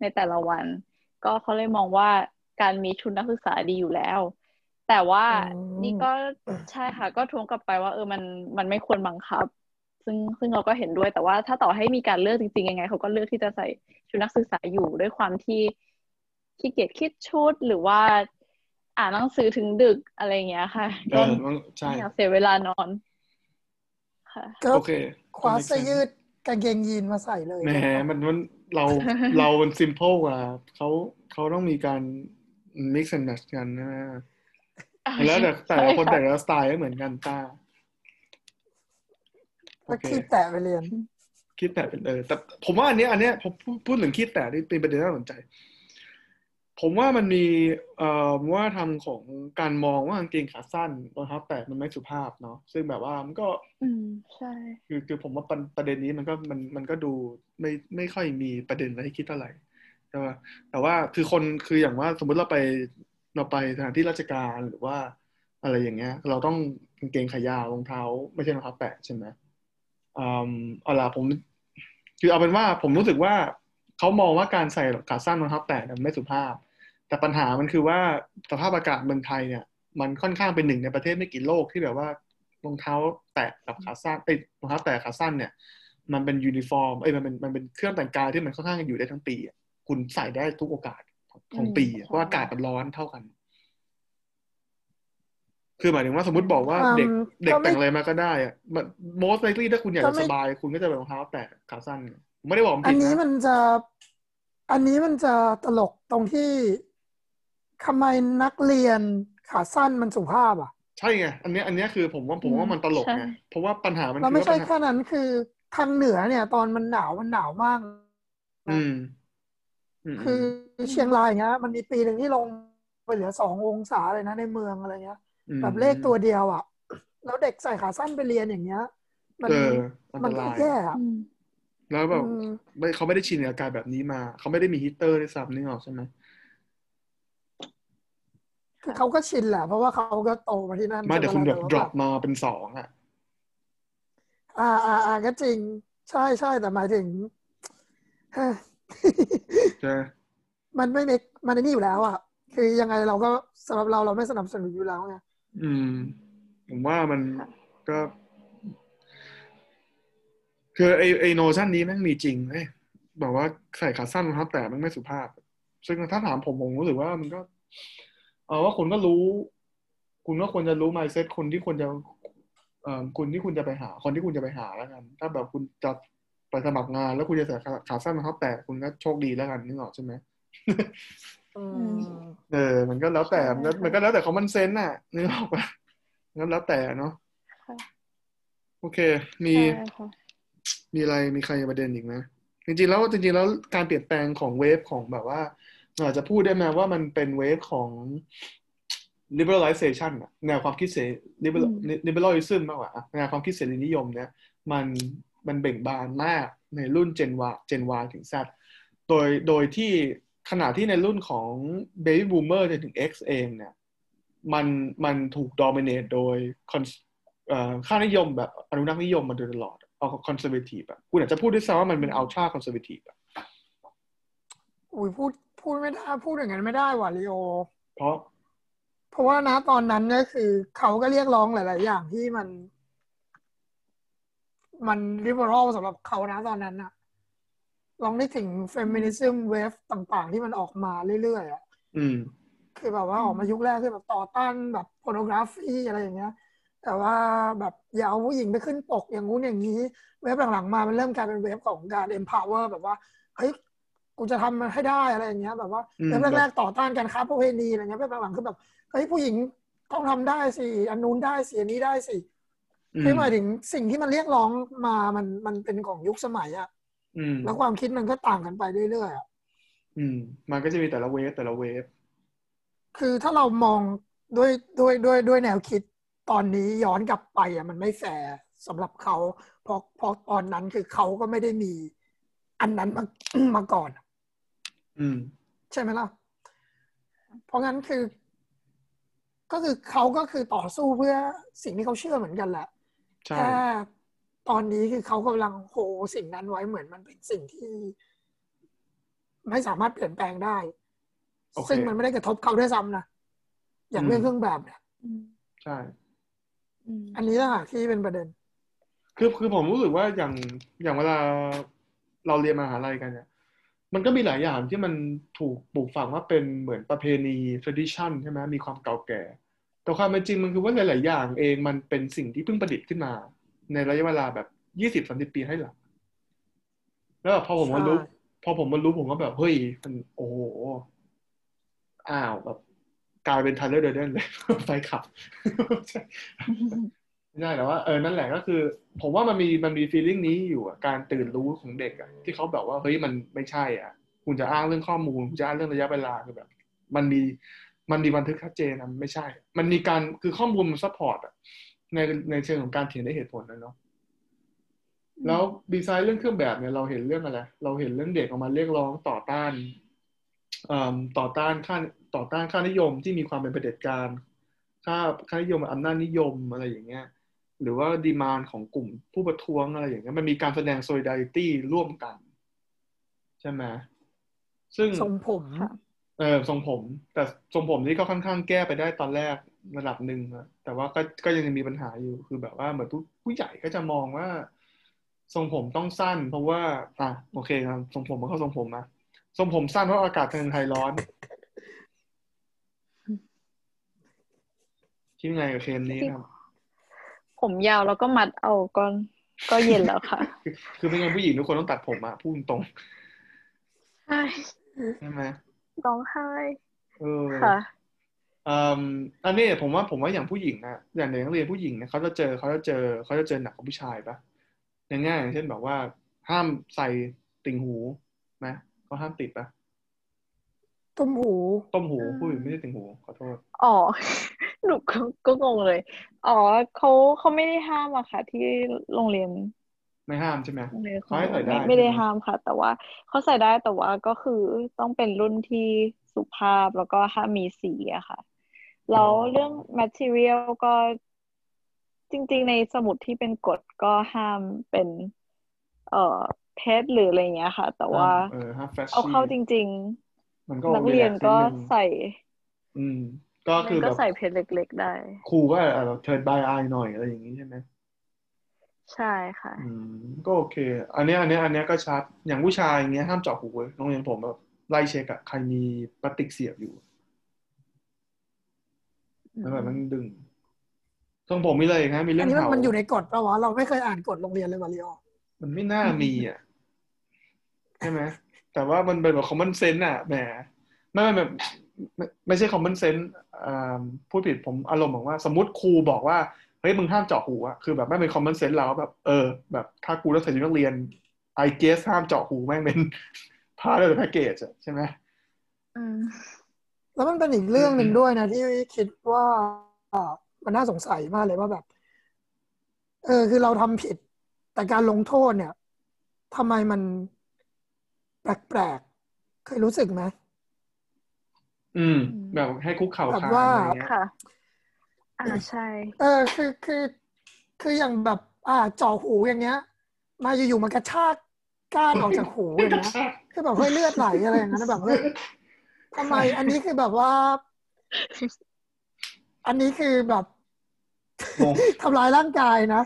Speaker 3: ในแต่ละวัน ก็เขาเลยมองว่าการมีชุดนักศึกษาดีอยู่แล้ว แต่ว่า
Speaker 2: อืม
Speaker 3: นี่ก็ใช่ค่ะ ก็ทวงกลับไปว่า เออมันมันไม่ควรบังคับ ซึ่งซึ่งเราก็เห็นด้วยแต่ว่าถ้าต่อให้มีการเลือกจริงๆยังไงเขาก็เลือกที่จะใส่ชุดนักศึกษาอยู่ด้วยความที่ขี้เกียจคิดชุดหรือว่า อ่านหนังสือถึงดึกอะไรอย่างเงี้ยค่ะ
Speaker 1: เอ
Speaker 3: ก็
Speaker 1: อมันใช่
Speaker 3: ไม่อยากเสียเวลานอน ค่ะ
Speaker 2: ก็
Speaker 1: โอเค
Speaker 2: คว้า
Speaker 1: ก็ make
Speaker 2: เสื้อ
Speaker 1: sense
Speaker 2: ยืดกางเกงยีนมาใส่เลย
Speaker 1: แหมมันมันเราเรามันซิม p พ e กว่าเขาเขาต้องมีการ mix and match กันนะแล้วแต่แต่ละคน
Speaker 3: ใช่
Speaker 1: แต่
Speaker 3: ค่ะ
Speaker 1: ละสไตล์ไม่เหมือนกันตาโอ
Speaker 2: ก็
Speaker 1: เค
Speaker 2: คีบแตะไปเรียน
Speaker 1: คิดแต่เป็นเออแต่ผมว่าอันเนี้ยอันเนี้ยผมพูดพูดถึงคิดแต่นี่เป็นประเด็นที่น่าสนใจ ผมว่ามันมีเอ่อว่าทำของการมองว่ากางเกงขาสั้นรองเท้าแตะมันไม่สุภาพเนาะซึ่งแบบว่ามันก็
Speaker 3: อืมใช่
Speaker 1: คือคือผมว่าประประเด็นนี้มันก็มันมันก็ดูไม่ไม่ค่อยมีประเด็นอะไรให้คิดเท่าไหร่ใช่ป่ะแต่ว่าคือคนคืออย่างว่าสมมุติเราไปเราไปสถานที่ราชการหรือว่าอะไรอย่างเงี้ย เราต้องกางเกงขายาวรองเท้า ไม่ใช่รองเท้าแตะใช่ไหมอืมเอาล่ะผมคือเอาเป็นว่าผมรู้สึกว่าเขามองว่าการใส่ขาสั้นรองเท้าแตะเนี่ยมันไม่สุภาพ แต่ปัญหามันคือว่าสภาพอากาศเมืองไทยเนี่ย มันค่อนข้างเป็นหนึ่งในประเทศไม่กี่โลกที่แบบว่ารองเท้าแตะกับขาสั้นเอ้ยรองเท้าแตะขาสั้นเนี่ย มันเป็นยูนิฟอร์มเอ้ยมันเป็นมันเป็นเครื่องแต่งกายที่มันค่อนข้างอยู่ได้ทั้งปีอะคุณใส่ได้ทุกโอกาสของปีอะเพราะว่าอากาศมันร้อนเท่ากัน คือหมายถึงว่าสมมติบอกว่า
Speaker 2: อืม
Speaker 1: เด็กเด็ก
Speaker 2: ก็ไม่
Speaker 1: แต่งอะไรมาก็ได้อะมัน most likely ถ้าคุณอยาก
Speaker 2: ก็
Speaker 1: จะ
Speaker 2: ไม่
Speaker 1: สบาย คุณก็จะเป็นรองเท้าแตะขาสั้นไงผมไม่ได้บอกมัน
Speaker 2: อั
Speaker 1: ผิ
Speaker 2: น
Speaker 1: ด
Speaker 2: นี้
Speaker 1: นะ
Speaker 2: มันจะ อันนี้มันจะตลกตรงที่ ทำไมนักเรียนขาสั้นมันสุภาพอะ
Speaker 1: ใช่ไงอันเนี้ยอันเนี้ยคือผมว่าผมว่ามันตลก
Speaker 3: ใช่
Speaker 1: ไงเพราะว่าปัญหามัน
Speaker 2: แล้ว
Speaker 1: คือ
Speaker 2: ไม่
Speaker 1: ว่า
Speaker 2: ใช่
Speaker 1: ปัญหา
Speaker 2: แค่นั้นคือทางเหนือเนี่ย ตอนมันหนาวมันหนาวมาก
Speaker 1: อืมอืม
Speaker 2: คือเชียงรายเงี้ยมันมีปีหนึ่งที่ลงไปเหลือสององศาเลยนะในเมืองอะไรเงี้ย
Speaker 1: ม
Speaker 2: แบบเลขตัวเดียวอะ แล้วเด็กใส่ขาสั้นไปเรียนอย่างเงี้ย มัน
Speaker 1: เอออัน
Speaker 2: มั
Speaker 1: ต
Speaker 2: นก็
Speaker 1: ราย
Speaker 2: แย่อะ
Speaker 3: อืม
Speaker 1: แล้วแบบ
Speaker 2: อืม
Speaker 1: ไม่เขาไม่ได้ชินกับอากาศแบบนี้มา เขาไม่ได้มีฮีตเตอร์ด้วยซ้ำนึกออกใช่ไหม
Speaker 2: คือ เขาก็ชินแหละ เพราะว่าเขาก็โตมาที่นั่น
Speaker 1: ไมาเดี๋ยวคุณ
Speaker 2: ใช่
Speaker 1: แบบ
Speaker 2: ไหม
Speaker 1: drop มาเป็นสองอะ
Speaker 2: อ่าอ่าอ่าก็จริง ใช่ใช่แต่หมายถึงเฮ้ย
Speaker 1: ใช่
Speaker 2: มันไม่เมกมันไอ้นี่อยู่แล้วอะ คือยังไงเราก็สำหรับเราเราไม่สนับสนุนอยู่แล้วไง
Speaker 1: อืม ผมว่ามันก็ คือไอไอโนชั่นนี้แม่งมีจริงเว้ยแบบว่าใส่ขาสั้นรองเท้าแตะแม่งไม่สุภาพ ซึ่งถ้าถามผมผมรู้สึกว่ามันก็ เออว่าคุณก็รู้ คุณก็ควรจะรู้ mindset คนที่ควรจะเอ่อคุณที่คุณจะไปหา คนที่คุณจะไปหาแล้วกัน ถ้าแบบคุณจะไปสมัครงาน แล้วคุณจะใส่ขาขาสั้นรองเท้าแตะคุณก็โชคดีแล้วกันนึกออกใช่ไหม
Speaker 2: อืม
Speaker 1: เออ มันก็แล้วแต่
Speaker 3: ใช่
Speaker 1: มันก็มันก็แล้วแต่เขามันเซนน่ะนึกออกปะงั้นแล้วแต่เนาะ
Speaker 3: ค่ะ
Speaker 1: โอเค มี
Speaker 3: ใช่ค่ะ
Speaker 1: มีอะไรมีใครประเด็นอีกไหมจริงๆแล้วจริงๆแล้วการเปลี่ยนแปลงของเวฟของแบบว่า อาจจะพูดได้ไหมว่ามันเป็นเวฟของ liberalization อะแนวความคิดเสรี liberal
Speaker 3: อืม
Speaker 1: liberalism มากกว่าอะแนวความคิดเสรีนิยมเนี่ยมันมันเบ่งบานมากในรุ่น Gen Y Gen Y ถึง Z โดยโดยที่ขณะที่ในรุ่นของ Baby Boomer จนถึง X เองเนี่ยมันมันถูก dominate โดย cons- เอ่อค่านิยมแบบอนุรักษ์นิยมมาโดยตลอดเอา conservative อะคุณอาจจะพูดด้วยซ้ำว่ามันเป็น ultra conservative อะ
Speaker 2: อุ้ยพูด พูดไม่ได้พูดอย่างนั้นไม่ได้ว่ะลีโอ
Speaker 1: เพราะ
Speaker 2: เพราะว่านะตอนนั้นก็คือ เขาก็เรียกร้องหลาย ๆ อย่างที่มัน มันริเบอรัลสำหรับเขานะตอนนั้นอะลองนึกถึงเฟมินิซึมเวฟต่าง ๆ ที่มันออกมาเรื่อย ๆอะ
Speaker 1: อืม
Speaker 2: คือแบบว่าออกมายุคแรกคือแบบต่อต้านแบบโพโนกราฟีอะไรอย่างเงี้ย แต่ว่าแบบอย่าเอาผู้หญิงไปขึ้นปกอย่างงู้นอย่างนี้ เว็บหลัง ๆ มามันเริ่มกลายเป็นเว็บของการ empower แบบว่าเฮ้ย กูจะทำมันให้ได้อะไรอย่างเงี้ย แบบว่า
Speaker 1: อืม
Speaker 2: เว็บแรกๆต่อต้านการค้าประเวณีอะไรเงี้ยเว็บหลังๆคือแบบเฮ้ยผู้หญิงต้องทำได้สิอันนู้นได้สิอันนี้ได้สิ
Speaker 1: อืม
Speaker 2: คือหมายถึงสิ่งที่มันเรียกร้องมามันมันเป็นของยุคสมัยอะ
Speaker 1: อืม
Speaker 2: แล้วความคิดมันก็ต่างกันไปเรื่อยๆอะ
Speaker 1: อืม มันก็จะมีแต่ละเวฟแต่ละเวฟ
Speaker 2: คือถ้าเรามองด้วยด้วยด้วยด้วยแนวคิดตอนนี้ย้อนกลับไปอะมันไม่แฟร์สำหรับเขาเพราะเพราะตอนนั้นคือเขาก็ไม่ได้มีอันนั้นมามาก่อน
Speaker 1: อืม
Speaker 2: ใช่ไหมล่ะ เพราะงั้นคือ ก็คือเขาก็คือต่อสู้เพื่อสิ่งที่เขาเชื่อเหมือนกันแหละ
Speaker 1: ใช่
Speaker 2: แค่ตอนนี้คือเขากำลังโหสิ่งนั้นไว้เหมือนมันเป็นสิ่งที่ ไม่สามารถเปลี่ยนแปลงได้
Speaker 1: โอเค
Speaker 2: ซึ่งมันไม่ได้กระทบเขาด้วยซ้ำนะอย่างเรื่อง
Speaker 1: อืม
Speaker 2: เครื่องแบบเนี่ย
Speaker 3: อืม
Speaker 1: ใช่
Speaker 3: อืม
Speaker 2: อันนี้ต่างหากที่เป็นประเด็น
Speaker 1: คือคือผมรู้สึกว่าอย่างอย่างเวลาเราเรียนมหาลัยกันเนี่ย มันก็มีหลายอย่างที่มันถูกปลูกฝังว่าเป็นเหมือนประเพณี tradition ใช่ไหมมีความเก่าแก่ แต่ความเป็นจริงมันคือว่าหลาย ๆ อย่างเองมันเป็นสิ่งที่เพิ่งประดิษฐ์ขึ้นมา ในระยะเวลาแบบยี่สิบสามสิบปีให้หลัง แล้วแบบพอผมมารู้ พอผมมารู้ผมก็แบบเฮ้ยมันโอ้โหอ้าวแบบกลายเป็นทันเลอร์เดนเลยไฟขับ ไม่ได้แต่ว่าเออนั่นแหละก็คือ ผมว่ามันมีมันมีฟีลลิ่งนี้อยู่อะการตื่นรู้ของเด็กอะที่เขาแบบว่าเฮ้ยมันไม่ใช่อะ คุณจะอ้างเรื่องข้อมูลคุณจะอ้างเรื่องระยะเวลาคือแบบ มันมีมันมีบันทึกชัดเจนนะไม่ใช่ มันมีการคือข้อมูลมัน support อะในในเชิงของการเถียงได้เหตุผลนะเนาะแล้วดีไซน์เรื่องเครื่องแบบเนี่ยเราเห็นเรื่องอะไรเราเห็นเรื่องเด็กออกมาเรียกร้องต่อต้านเอ่อต่อต้านค่าต่อต้านค่านิยมที่มีความเป็นเผด็จการค่าค่านิยมอำนาจนิยมอะไรอย่างเงี้ย หรือว่า demand ของกลุ่มผู้ประท้วงอะไรอย่างเงี้ยมันมีการแสดง solidarity ร่วมกัน ใช่ไหมซึ่ง
Speaker 2: ทรงผม
Speaker 3: ค่ะ
Speaker 1: เออทรงผม แต่ทรงผมนี่ก็ค่อนข้างแก้ไปได้ตอนแรกระดับหนึ่งนะแต่ว่าก็ก็ยังมีปัญหาอยู่คือแบบว่าเหมือนผู้ผู้ใหญ่ก็จะมองว่า ทรงผมต้องสั้น เพราะว่าอะโอเคครับทรงผมมันเข้าทรงผมนะทรงผมสั้นเพราะอากาศทางไทยร้อนคิดยังไงกับเคลมนี้ครับ
Speaker 3: ผมยาวแล้วก็มัดเอาก็ก็เย็นแล้วค่ะ
Speaker 1: คือคือไม่งั้นผู้หญิงทุกคนต้องตัดผมอะพูดตรง
Speaker 3: ใช่
Speaker 1: ๆใช่ไหม
Speaker 3: ร้องไห้
Speaker 1: เออ
Speaker 3: ค่ะ
Speaker 1: อืมอันนี้ผมว่าผมว่าอย่างผู้หญิงนะอย่างเด็กนักเรียนผู้หญิงเนี่ยเขาจะเจอเขาจะเจอเขาจะเจอหนักกว่าผู้ชายปะอย่างง่ายอย่างเช่นแบบว่า ห้ามใส่ติ่งหูไหมเขาห้ามติดปะ
Speaker 2: ตุ้มหู
Speaker 1: ต้มหู
Speaker 3: อืม
Speaker 1: ผู้หญิงไม่ใช่ติ่งหูขอโทษ
Speaker 3: อ๋อ หนูก็ก็งงเลย อ๋อเขาเขาไม่ได้ห้ามอะค่ะ ที่โรงเรียน
Speaker 1: ไม่ห้ามใช่ไหม
Speaker 3: โรงเรียนของ
Speaker 1: เขาให้ใส่ได้
Speaker 3: ไม่ไม่ได้
Speaker 1: ใช่ไหม
Speaker 3: ห้ามค่ะ แต่ว่าเขาใส่ได้แต่ว่าก็คือต้องเป็นรุ่นที่สุภาพแล้วก็ห้ามมีสีอะค่ะ แล้วเรื่อง material ก็จริง ๆ ในสมุดที่เป็นกฎก็ห้ามเป็น เอ่อเพชรหรืออะไรเงี้ยค่ะ แต่ว่า
Speaker 1: เออห้ามแฟช
Speaker 3: เอาเข้าจริง
Speaker 1: มันก็
Speaker 3: ๆนักเรียนก็
Speaker 1: relax นิดนึง
Speaker 3: ใส่
Speaker 1: อืม ก็คือ
Speaker 3: ก็
Speaker 1: แบบ
Speaker 3: ใส่เพชรเล็ก ๆ ได้
Speaker 1: ครูก็อาจจะเทิร์นบายอายหน่อยอะไรอย่างนี้ใช่ไหม
Speaker 3: ใช่ค่ะ
Speaker 1: อืมก็โอเค อันเนี้ยอันเนี้ยอันเนี้ยก็ชัดอย่างผู้ชายอย่างเงี้ยห้ามเจาะหูเว้ยโรงเรียนผมแบบไล่เช็คอะใครมีพลาสติกเสียบอยู่แล้วแบบมันดึงตรงผมมีอะไรอีกฮะมีเรื่
Speaker 2: อั
Speaker 1: อนง
Speaker 2: นี้มัน
Speaker 1: เห่า
Speaker 2: มันอยู่ในกฎปะวะเราไม่เคยอ่านกฎโรงเรียนเลยมาริโอ
Speaker 1: มันไม่น่ามีอะใช่ไหมแต่ว่ามันเป็นแบบ common sense อะแหมไม่ไม่แบบไม่ไม่ใช่ common sense อ่า พูดผิดผมอารมณ์บอกว่าสมมติครูบอกว่าเฮ้ยมึงห้ามเจาะหูอะคือแบบไม่เป็น common sense เราแบบเออแบบถ้ากูต้องใส่ชุดนักเรียน I guess ห้ามเจาะหูแม่งเป็นพาร์ท of the package อะใช่ไหม
Speaker 3: อืม
Speaker 2: แล้วมันเป็นอีกเรื่องหนึ่งด้วยนะ ที่คิดว่าอ่ามันน่าสงสัยมากเลยว่าแบบ เออ คือเราทำผิด แต่การลงโทษเนี่ยทำไมมันแปลกๆเคยรู้สึกไหม
Speaker 1: อืม แบบให้คุกเข่า
Speaker 2: แบบ
Speaker 1: คาน
Speaker 2: ว่า
Speaker 1: อะไรเงี้ย
Speaker 3: ค่ะ อ่าใช่
Speaker 2: เออคือคือคืออย่างแบบ อ่าจ่อหูอย่างเงี้ย มาอยู่ๆมันกระชากก้านออกจากหูอย่างเงี้ยคือแบบเฮ้ยเลือดไหลอะไรอย่างเงี้ยแบบเฮ้ยทำไมอันนี้คือแบบว่า อันนี้คือแบบ
Speaker 1: งง
Speaker 2: ทำร้ายร่างกายนะ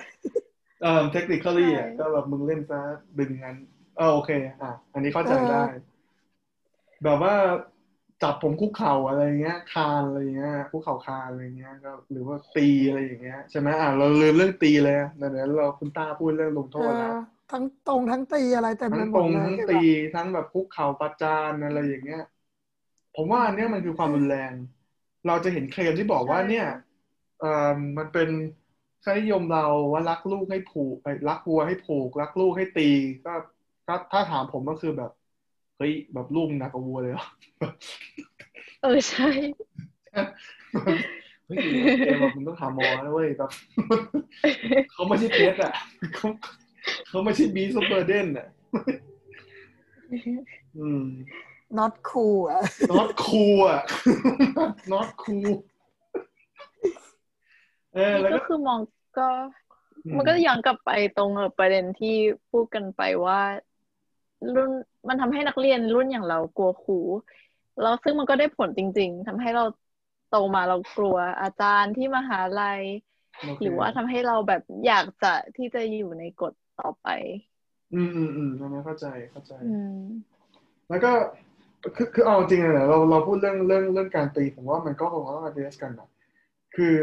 Speaker 1: เอ่อ technically อะ
Speaker 3: ใช่
Speaker 1: ก็แบบมึงเล่นซะดึงงั้นเออโอเค อะ อันนี้เข้าใจได้
Speaker 2: เออ
Speaker 1: แบบว่า จับผมคุกเข่าอะไรเงี้ย คานอะไรเงี้ยคุกเข่าคานอะไรเงี้ยก็หรือว่าตีอะไรอย่างเงี้ยใช่ไหมอะเราลืมเรื่องตีเลยนะเดี๋ยวเราคุณต้าพูดเรื่องลงโท
Speaker 2: เอ
Speaker 1: ษ
Speaker 2: อ
Speaker 1: แล้ว
Speaker 2: ทั้งตรงทั้งตีอะไรเต็มไป
Speaker 1: ทั้ง
Speaker 2: หม
Speaker 1: ตร
Speaker 2: ด
Speaker 1: ง
Speaker 2: เลย
Speaker 1: ทั้ง
Speaker 2: คือ
Speaker 1: ตี
Speaker 2: แบบ
Speaker 1: ทั้งแบบคุกเข่าประจานอะไรอย่างเงี้ย ผมว่าอันเนี้ยมันคือความรุนแรง เราจะเห็นเคลมที่บอกว่า
Speaker 3: ใช่
Speaker 1: เนี่ยเอ่อมันเป็นค่านิยมเราว่ารักลูกให้ผูกไอ้รักวัวให้ผูก รักลูกให้ตีก็ก็ถ้าถามผมก็คือแบบ เฮ้ยแบบลูกมึงหนักกว่าวัวเลยเหรอ
Speaker 3: เออใช่
Speaker 1: เฮ้ยเอมแบบมึงต้องหาหมอแล้วเว้ยแบบเขาไม่ใช่เพชรอะเขาเขาไม่ใช่บีซูเปอร์เดนอะอืม
Speaker 2: not cool อะ
Speaker 1: not cool อะ not cool เออแล้ว
Speaker 3: ก็
Speaker 1: ก็
Speaker 3: คือมองก็
Speaker 1: อืม
Speaker 3: มันก็ย้อนกลับไปตรงกับประเด็นที่พูดกันไปว่า รุ่นมันทำให้นักเรียนรุ่นอย่างเรากลัวครูแล้วซึ่งมันก็ได้ผลจริง ๆทำให้เราโตมาเรากลัวอาจารย์ที่มหาลัย
Speaker 1: โเค
Speaker 3: หรือว่าทำให้เราแบบอยากจะที่จะอยู่ในกฎต่อไป
Speaker 1: อืมอืมอืมอันนี้เข้าใจเข้าใจ
Speaker 3: อืม
Speaker 1: แล้วก็คือคือเอาจริงๆเลยเราเราพูดเรื่องเรื่องเรื่องการตีผมว่ามันก็คงต้อง address กันนะคือ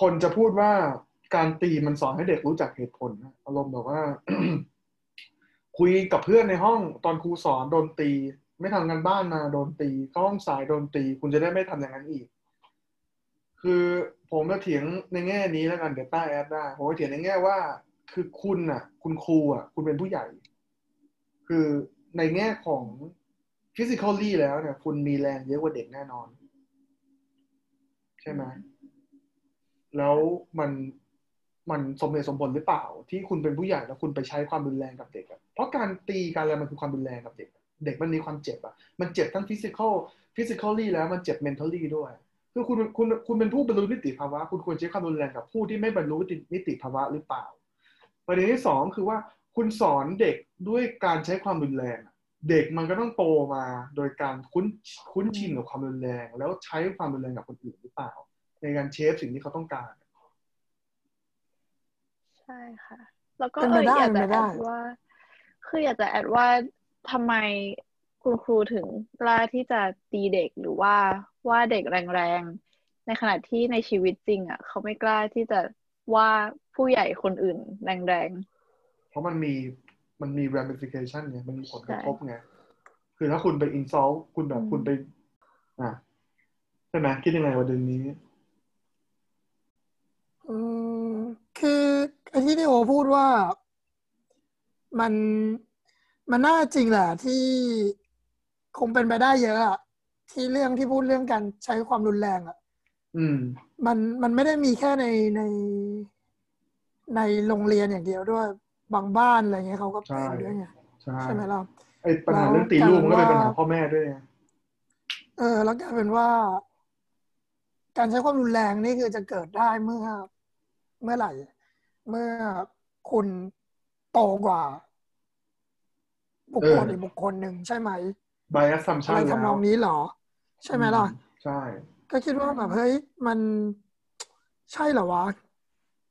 Speaker 1: คนจะพูดว่าการตีมันสอนให้เด็กรู้จักเหตุผลนะอารมณ์แบบว่า คุยกับเพื่อนในห้องตอนครูสอนโดนตี ไม่ทำงานบ้านมาโดนตีเข้าห้องสายโดนตี คุณจะได้ไม่ทำอย่างนั้นอีก คือผมจะเถียงในแง่นี้แล้วกันเดี๋ยวใต้แอดได้ผมจะเถียงในแง่ว่า คือคุณน่ะ คุณครูอะ คุณเป็นผู้ใหญ่ คือในแง่ของ physically แล้วเนี่ย คุณมีแรงเยอะกว่าเด็กแน่นอน ใช่ไหมแล้วมัน มันสมเหตุสมผลหรือเปล่า ที่คุณเป็นผู้ใหญ่แล้วคุณไปใช้ความรุนแรงกับเด็กเพราะการตีการอะไรมันคือความรุนแรงกับเด็ก เด็กมันมีความเจ็บอะมันเจ็บทั้ง physical physically แล้วมันเจ็บ mentally ด้วยคือคุณคุณคุณเป็นผู้บรรลุนิติภาวะ คุณควรใช้ความรุนแรงกับผู้ที่ไม่บรรลุนิติภาวะหรือเปล่าประเด็นที่สองคือว่าคุณสอนเด็กด้วยการใช้ความรุนแรง เด็กมันก็ต้องโตมาโดยการคุ้นคุ้นชินกับความรุนแรง แล้วใช้ความรุนแรงกับคนอื่นหรือเปล่า ในการเชฟสิ่งที่เขาต้องการ
Speaker 3: ใช่ค่ะ แล้วก็
Speaker 2: เป็น
Speaker 3: เอ
Speaker 2: ไป
Speaker 3: อ
Speaker 2: ได้
Speaker 3: อยาก
Speaker 2: เป็น
Speaker 3: จะ
Speaker 2: ไป
Speaker 3: แอ
Speaker 2: ได้
Speaker 3: ดว่า คืออยากจะแอดว่าทำไมคุณครูถึงกล้าที่จะตีเด็กหรือว่าว่าเด็กแรงๆ ในขณะที่ในชีวิตจริง อะ เขาไม่กล้าที่จะว่าผู้ใหญ่คนอื่นแรง
Speaker 1: เพราะมันมีมันมี ramification ไงมันมีผลกระทบไงคือถ้าคุณไป insult คุณแบบคุณไป อะใช่ไหมคิดยังไงประเด็นนี้
Speaker 2: อืม คือไอ้ ที่ที่โอพูดว่ามันมันน่าจริงแหละที่คงเป็นไปได้เยอะอะที่เรื่องที่พูดเรื่องการใช้ความรุนแรงอะ
Speaker 1: อืม
Speaker 2: มันมันไม่ได้มีแค่ในในในโรงเรียนอย่างเดียวด้วย บางบ้านอะไรเงี้ยเขาก็
Speaker 1: ใช่
Speaker 2: เป็นด้วยไง
Speaker 1: ใช่
Speaker 2: ใช่ไหมล่ะ
Speaker 1: ไอ้ปัญหาเรื่องตีลูกมันก็เป็นปัญหา
Speaker 2: แล้ว
Speaker 1: พ่อแม่ด้วยไง
Speaker 2: เออ แล้วกลายเป็นว่า การใช้ความรุนแรงนี่คือจะเกิดได้เมื่อเมื่อไหร่ เมื่อคุณโตกว่า บุคคลอีกบุคคลหนึ่งใช่ไหม
Speaker 1: bias
Speaker 2: อะ
Speaker 1: assumption
Speaker 2: ไร
Speaker 1: แล้ว
Speaker 2: ทำนองนี้เหรอ ใช่ไหมล่ะ
Speaker 1: ใช่
Speaker 2: ก็คิดว่าแบบเฮ้ยมันใช่เหรอวะ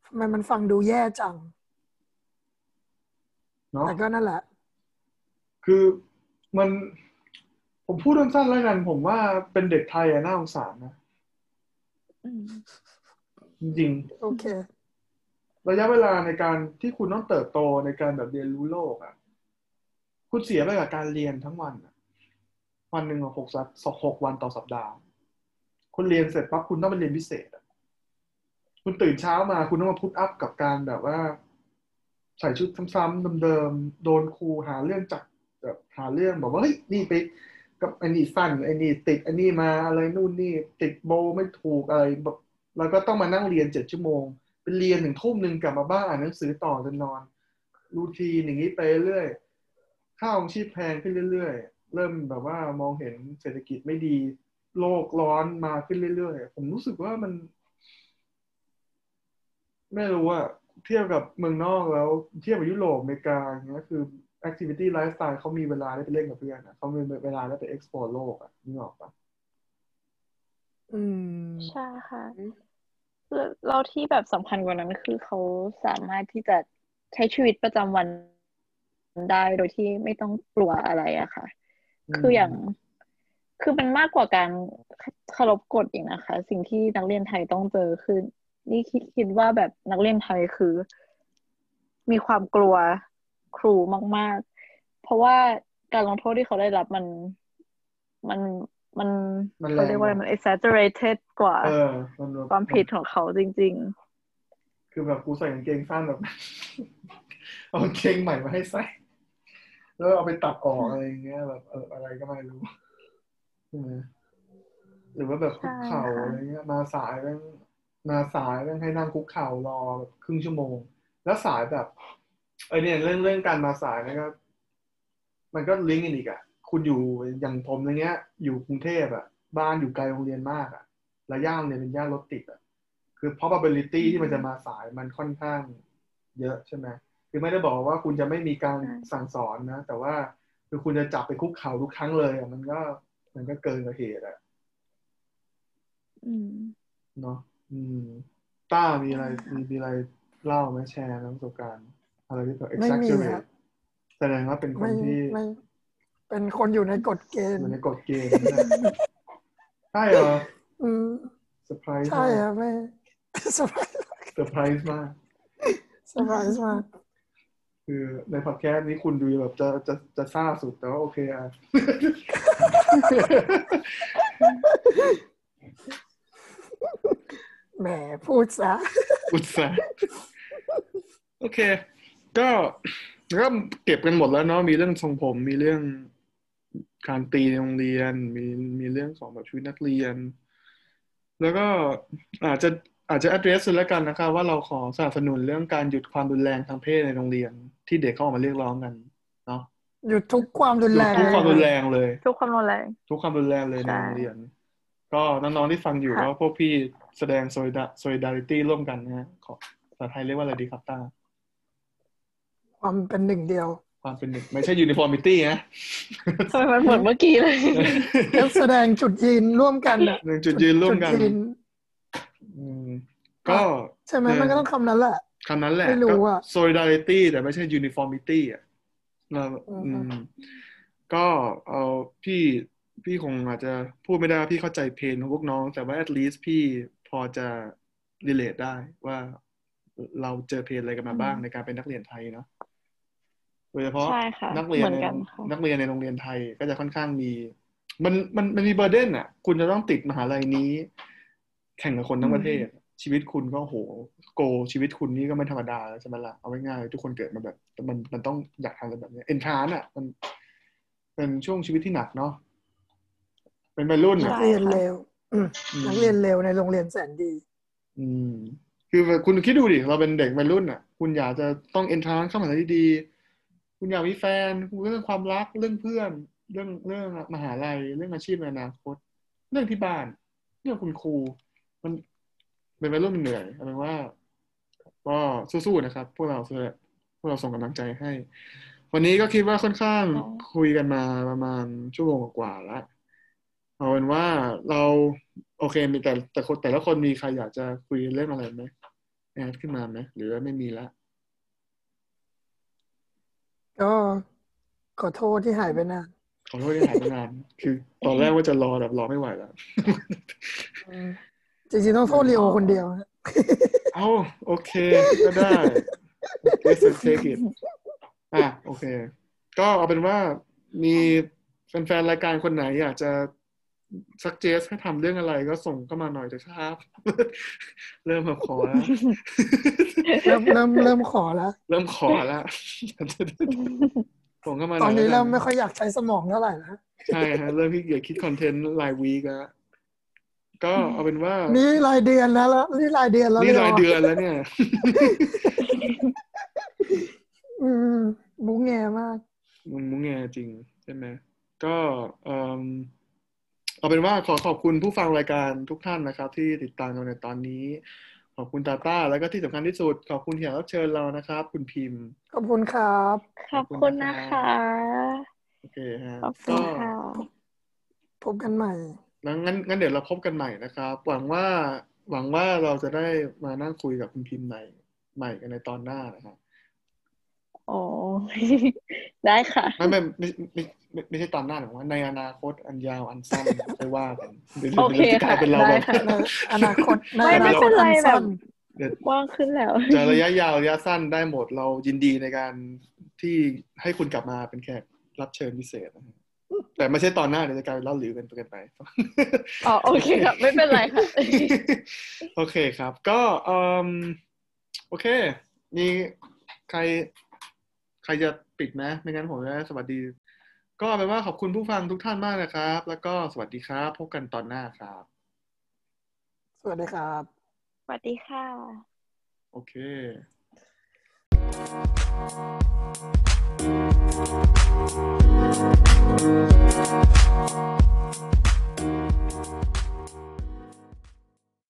Speaker 2: ทำไมมันฟังดูแย่จัง
Speaker 1: เนาะ
Speaker 2: แต่ก็นั่นแหละ
Speaker 1: คือมันผมพูดสั้นๆแล้วกัน ผมว่าเป็นเด็กไทยอะน่าสงสารนะ
Speaker 3: อืม
Speaker 1: จริง
Speaker 2: โอเค
Speaker 1: ๆ ระยะเวลาในการที่คุณต้องเติบโตในการแบบเรียนรู้โลกอะคุณเสียไปกับการเรียนทั้งวันอะวันหนึ่งอะหกสัปหกวันต่อสัปดาห์ คุณเรียนเสร็จปั๊บคุณต้องไปเรียนพิเศษอะคุณตื่นเช้ามาคุณต้องมาพุทอัพกับการแบบว่า ใส่ชุดซ้ำๆเดิมๆโดนครูหาเรื่องจับแบบหาเรื่องบอกว่าเฮ้ยนี่ไปกับไอ้นี่สั้นไอ้นี่ติดไอ้นี่มาอะไรนู่นนี่ติดโบไม่ถูกอะไรแบบแล้วก็ต้องมานั่งเรียนเจ็ดชั่วโมง เป็นเรียนถึงทุ่มหนึ่งกลับมาบ้านอ่านหนังสือต่อจนนอนรูทีนอย่างนี้ไปเรื่อยค่าของชีพแพงขึ้นเรื่อยๆ เริ่มแบบว่ามองเห็นเศรษฐกิจไม่ดี โลกร้อนมาขึ้นเรื่อยๆ ผมรู้สึกว่ามัน ไม่รู้อะเทียบกับเมืองนอกแล้ว เทียบกับยุโรปอเมริกาอย่างเงี้ยคือ activity lifestyle เขามีเวลาได้ไปเล่นกับเพื่อนอะเขามีเวลาได้ไป explore โลกอะนึกออกปะ
Speaker 2: อืม
Speaker 3: ใช่ค่ะแล้ว เราที่แบบสำคัญกว่านั้นคือเขาสามารถที่จะใช้ชีวิตประจำวันได้โดยที่ไม่ต้องกลัวอะไรอะค่ะ คืออย่าง คือมันมากกว่าการเคารพกฎอีกนะคะ สิ่งที่นักเรียนไทยต้องเจอคือ นี่คิดคิดว่าแบบนักเรียนไทยคือ มีความกลัวครูมาก ๆ เพราะว่าการลงโทษที่เขาได้รับมันมัน มัน
Speaker 1: มันแรง
Speaker 3: เขาเรียกว่ามัน exaggerated กว่า
Speaker 1: เออมันแบบ
Speaker 3: ความผิดของเขาจริง
Speaker 1: คือแบบกูใส่กางเกงสั้นแบบเอากางเกงใหม่มาให้ใส่ แล้วเอาไปตัดออกอะไรอย่างเงี้ยแบบเอออะไรก็ไม่รู้ใช่ไหมหรือว่าแบบคุกเข่า
Speaker 3: ใช่ค่ะ
Speaker 1: อะไรเงี้ย มาสายแม่งมาสายแม่งให้นั่งคุกเข่ารอแบบครึ่งชั่วโมง แล้วสายแบบ เออเนี่ยเรื่องเรื่องการมาสายนะก็มันก็ลิงก์กันอีกอะ คุณอยู่อย่างผมอย่างเงี้ย อยู่กรุงเทพอะ บ้านอยู่ไกลโรงเรียนมากอะแล้วย่านโรงเรียนเป็นย่านรถติดอะคือ probability ที่มันจะมาสายมันค่อนข้างเยอะใช่ไหมคือไม่ได้บอกว่าคุณจะไม่มีการ
Speaker 3: ใช่
Speaker 1: สั่งสอนนะ แต่ว่าคือคุณจะจับไปคุกเข่าทุกครั้งเลยอะมันก็มันก็เกินกว่าเหตุอะ
Speaker 3: ๆอืม
Speaker 1: เนาะอืม ต้ามีอะไรมีมีอะไรเล่าไหมแชร์ประสบการณ์อะไรที่แบบ
Speaker 2: ไม่มีครั
Speaker 1: exaggerate
Speaker 2: บ
Speaker 1: แสดงว่าเป็นค
Speaker 2: ไม่
Speaker 1: นที่
Speaker 2: ไม่ เป็นคนอยู่ในกฎเกณฑ์
Speaker 1: มันในกฎเกณฑ์นะใช่เหรอ
Speaker 2: อืม
Speaker 1: เซอร์ไพรส์
Speaker 2: ใช่
Speaker 1: มาก
Speaker 2: ครับไม่สบาย
Speaker 1: เซอร์ไพรส์มาก
Speaker 2: สบายมาก
Speaker 1: คือในพอดแคสต์นี้คุณดูแบบจะจะจะซ่าสุดแต่ว่าโอเคอะ
Speaker 2: แหมพูดซะ
Speaker 1: อุตส่าห์โอเค ก็ก็เก็บกันหมดแล้วเนาะมีเรื่องทรงผมมีเรื่อง การตีในโรงเรียน มีมีเรื่องของแบบชีวิตนักเรียน แล้วก็อาจจะอาจจะ address แล้วกันนะครับว่าเราขอสนับสนุนเรื่องการหยุดความรุนแรงทางเพศในโรงเรียน ที่เด็กเขาออกมาเรียกร้องกันเนาะ
Speaker 2: หยุดทุกความรุน
Speaker 1: หยุ
Speaker 2: แร
Speaker 1: ด
Speaker 2: ง
Speaker 1: ทุกความรุนแรงเลย
Speaker 3: ทุกความรุนแรง
Speaker 1: ทุกความรุนแรงเลยใน
Speaker 3: ใช่
Speaker 1: โรงเรียน ก็น้องๆที่ฟังอยู่
Speaker 3: ค่ะ
Speaker 1: ก็พวกพี่แสดง solidarity ร่วมกันนะฮะขอภาษาไทยเรียกว่าอะไรดีครับต้า
Speaker 2: ความเป็นหนึ่งเดียว
Speaker 1: ความเป็นหนึ่งไม่ใช่ uniformity นะ
Speaker 3: ทำไมมันเหมือนเมื่อกี้เลย
Speaker 2: แล้วแสดงจุดยืนร่วมกันอะ
Speaker 1: หนึ่งจุดยืนร่วมกัน
Speaker 2: จุดยืน
Speaker 1: อืมก็
Speaker 2: ใช่ไหมมันก็ต้องคำนั้นแหละ
Speaker 1: คำนั้นแหละ
Speaker 2: ไม่รู้
Speaker 1: ก็
Speaker 2: อะ
Speaker 1: solidarity แต่ไม่ใช่ uniformity อะเรา
Speaker 2: อืม
Speaker 1: อืมก็เอาพี่พี่คงอาจจะพูดไม่ได้ว่าพี่เข้าใจเพนของพวกน้อง แต่ว่า at least พี่พอจะ relate ได้ว่าเราเจอเพนอะไรกันมาบ้างในการเป็นนักเรียนไทยเนาะโดยเฉพาะ
Speaker 3: ใช่ค่ะ
Speaker 1: นักเรียน
Speaker 3: เหมือ
Speaker 1: ใน
Speaker 3: นกันค่ะ
Speaker 1: นักเรียนในโรงเรียนไทยก็จะค่อนข้างมี มันมันมันมีเบอร์เดนอะ คุณจะต้องติดมหาลัยนี้ แข่งกับคนทั้งประเทศ ชีวิตคุณก็โหโก ชีวิตคุณนี่ก็ไม่ธรรมดาแล้วใช่ไหมล่ะเอาง่ายๆทุกคนเกิดมาแบบ มันมันต้องอยากทำอะไรแบบนี้เอนทรานอะ มันเป็นช่วงชีวิตที่หนักเนาะเป็นวัยรุ่น
Speaker 2: นั
Speaker 1: อะ
Speaker 2: กเรียนเลวอืม
Speaker 1: อืม
Speaker 2: นักเรียนเลวในโรงเรียนแสนดี
Speaker 1: อืม คือแบบคุณคิดดูดิเราเป็นเด็กวัยรุ่นอะ คุณอยากจะต้องเอนทรานเข้ามหาลัยที่ดี คุณอยากมีแฟนคุณเรื่องความรักเรื่องเพื่อน เรื่องเรื่องมหาลัยเรื่องอาชีพในอนาคต เรื่องที่บ้าน เรื่องคุณครู มันเป็นวัยรุ่นมันเหนื่อยเอาเป็นว่า ก็สู้ๆนะครับ พวกเราพวกเราส่งกำลังใจให้ วันนี้ก็คิดว่าค่อนข้าง
Speaker 3: อ๋อ
Speaker 1: คุยกันมาประมาณชั่วโมงกว่าๆแล้วเอาเป็นว่าเราโอเคมีแต่แต่คนแต่ละคนมีใครอยากจะคุยเรื่องอะไรไหมแอดขึ้นมาไหมหรือว่าไม่มีละ
Speaker 2: ก็ขอโทษที่หายไปนาน
Speaker 1: ขอโทษที่หายไปนาน คือ ตอนแรกว่าจะรอแบบรอไม่ไหวแล้ว
Speaker 2: จริงๆต้องโทษลีโอคนเดียวนะ
Speaker 1: เอ้าโอเค ก็ได้ Guess and take it อะโอเค ก็เอาเป็นว่ามีแฟนๆรายการคนไหนอยากจะ สักเจสให้ทำเรื่องอะไรก็ส่งเข้ามาหน่อยเถอะครับ เริ่มมาขอแล้ว
Speaker 2: เริ่มเริ่มเริ่มขอแล้ว
Speaker 1: เริ่มขอแล้วส่งเข้ามาห
Speaker 2: ต
Speaker 1: น่
Speaker 2: อ
Speaker 1: อนย
Speaker 2: นี้
Speaker 1: แล้ว
Speaker 2: เริ่
Speaker 1: กั
Speaker 2: มไม่ค่อยอยากใช้สมองเท่าไหร่แล้ว
Speaker 1: ใช่ฮะเริ่มขี้เกียจคิดคอนเทนต์รายวีกแล้วก็เอาเป็นว่า
Speaker 2: นี่รายเดือนแล้วแล้วนี่รายเดือนแล้ว
Speaker 1: นี่ราย
Speaker 2: โเดื
Speaker 1: อนแล้วเนี่ย
Speaker 2: อืมมุ้งแงมาก
Speaker 1: มันมุ้งแงจริงใช่ไหมก็เอม เอาเป็นว่าขอขอบคุณผู้ฟังรายการทุกท่านนะครับ ที่ติดตามเราในตอนนี้ ขอบคุณตาต้าแล้วก็ที่สำคัญที่สุด ขอบคุณแขกรับเชิญเรานะครับ คุณพิมพ์
Speaker 2: ขอบคุณครับ
Speaker 3: ขอบคุณนะคะ
Speaker 1: โอเคฮะ
Speaker 3: ขอบคุ
Speaker 1: ก็
Speaker 3: ณค่ะ
Speaker 2: พบกันใหม่
Speaker 1: แล้วงั้นงั้นเดี๋ยวเราพบกันใหม่นะครับ หวังว่าหวังว่าเราจะได้มานั่งคุยกับคุณพิมพ์ใหม่ใหม่กันในตอนหน้านะครับ
Speaker 3: โอ้ได้ค่ะ
Speaker 1: ไม่ไม่ไม่ไม่ไม่ไม่ใช่ตอนหน้าหรอกว่าในอนาคตอันยาวอันสั้นไปว่ากันเดี๋ยว
Speaker 3: โอเค
Speaker 1: ดี๋ยวจะกลายเป็นเรา
Speaker 3: ค่ะ
Speaker 1: แบบ
Speaker 3: ได้ค่ะ
Speaker 2: ในอนาคตใน
Speaker 3: ไม่
Speaker 2: อ
Speaker 3: ไม่
Speaker 2: นาค
Speaker 3: เป็
Speaker 2: ต
Speaker 3: นไร
Speaker 2: อัน
Speaker 3: แบ
Speaker 2: สั้
Speaker 3: บ
Speaker 2: น
Speaker 1: เดี๋ยว
Speaker 3: ว่างขึ้นแล้ว
Speaker 1: จะระยะยาวระยะสั้นได้หมดเรายินดีในการที่ให้คุณกลับมาเป็นแขกรับเชิญพิเศษนะฮะแต่ไม่ใช่ตอนหน้าเดี๋ยวจะกลายเป็นเล่าหรือกันเกินไป
Speaker 3: อ๋อโอเคครับ ไม่เป็นไรค่ะ
Speaker 1: โอเคครับ ก็เอ่มโอเค มีใคร ใครจะปิดนะ ไม่งั้นผมจะสวัสดี ก็เป็นว่าขอบคุณผู้ฟังทุกท่านมากนะครับ แล้วก็สวัสดีครับ พบกันตอนหน้าครับ
Speaker 2: สวัสดีครับ
Speaker 3: สวัสดีค่ะ
Speaker 1: โอเค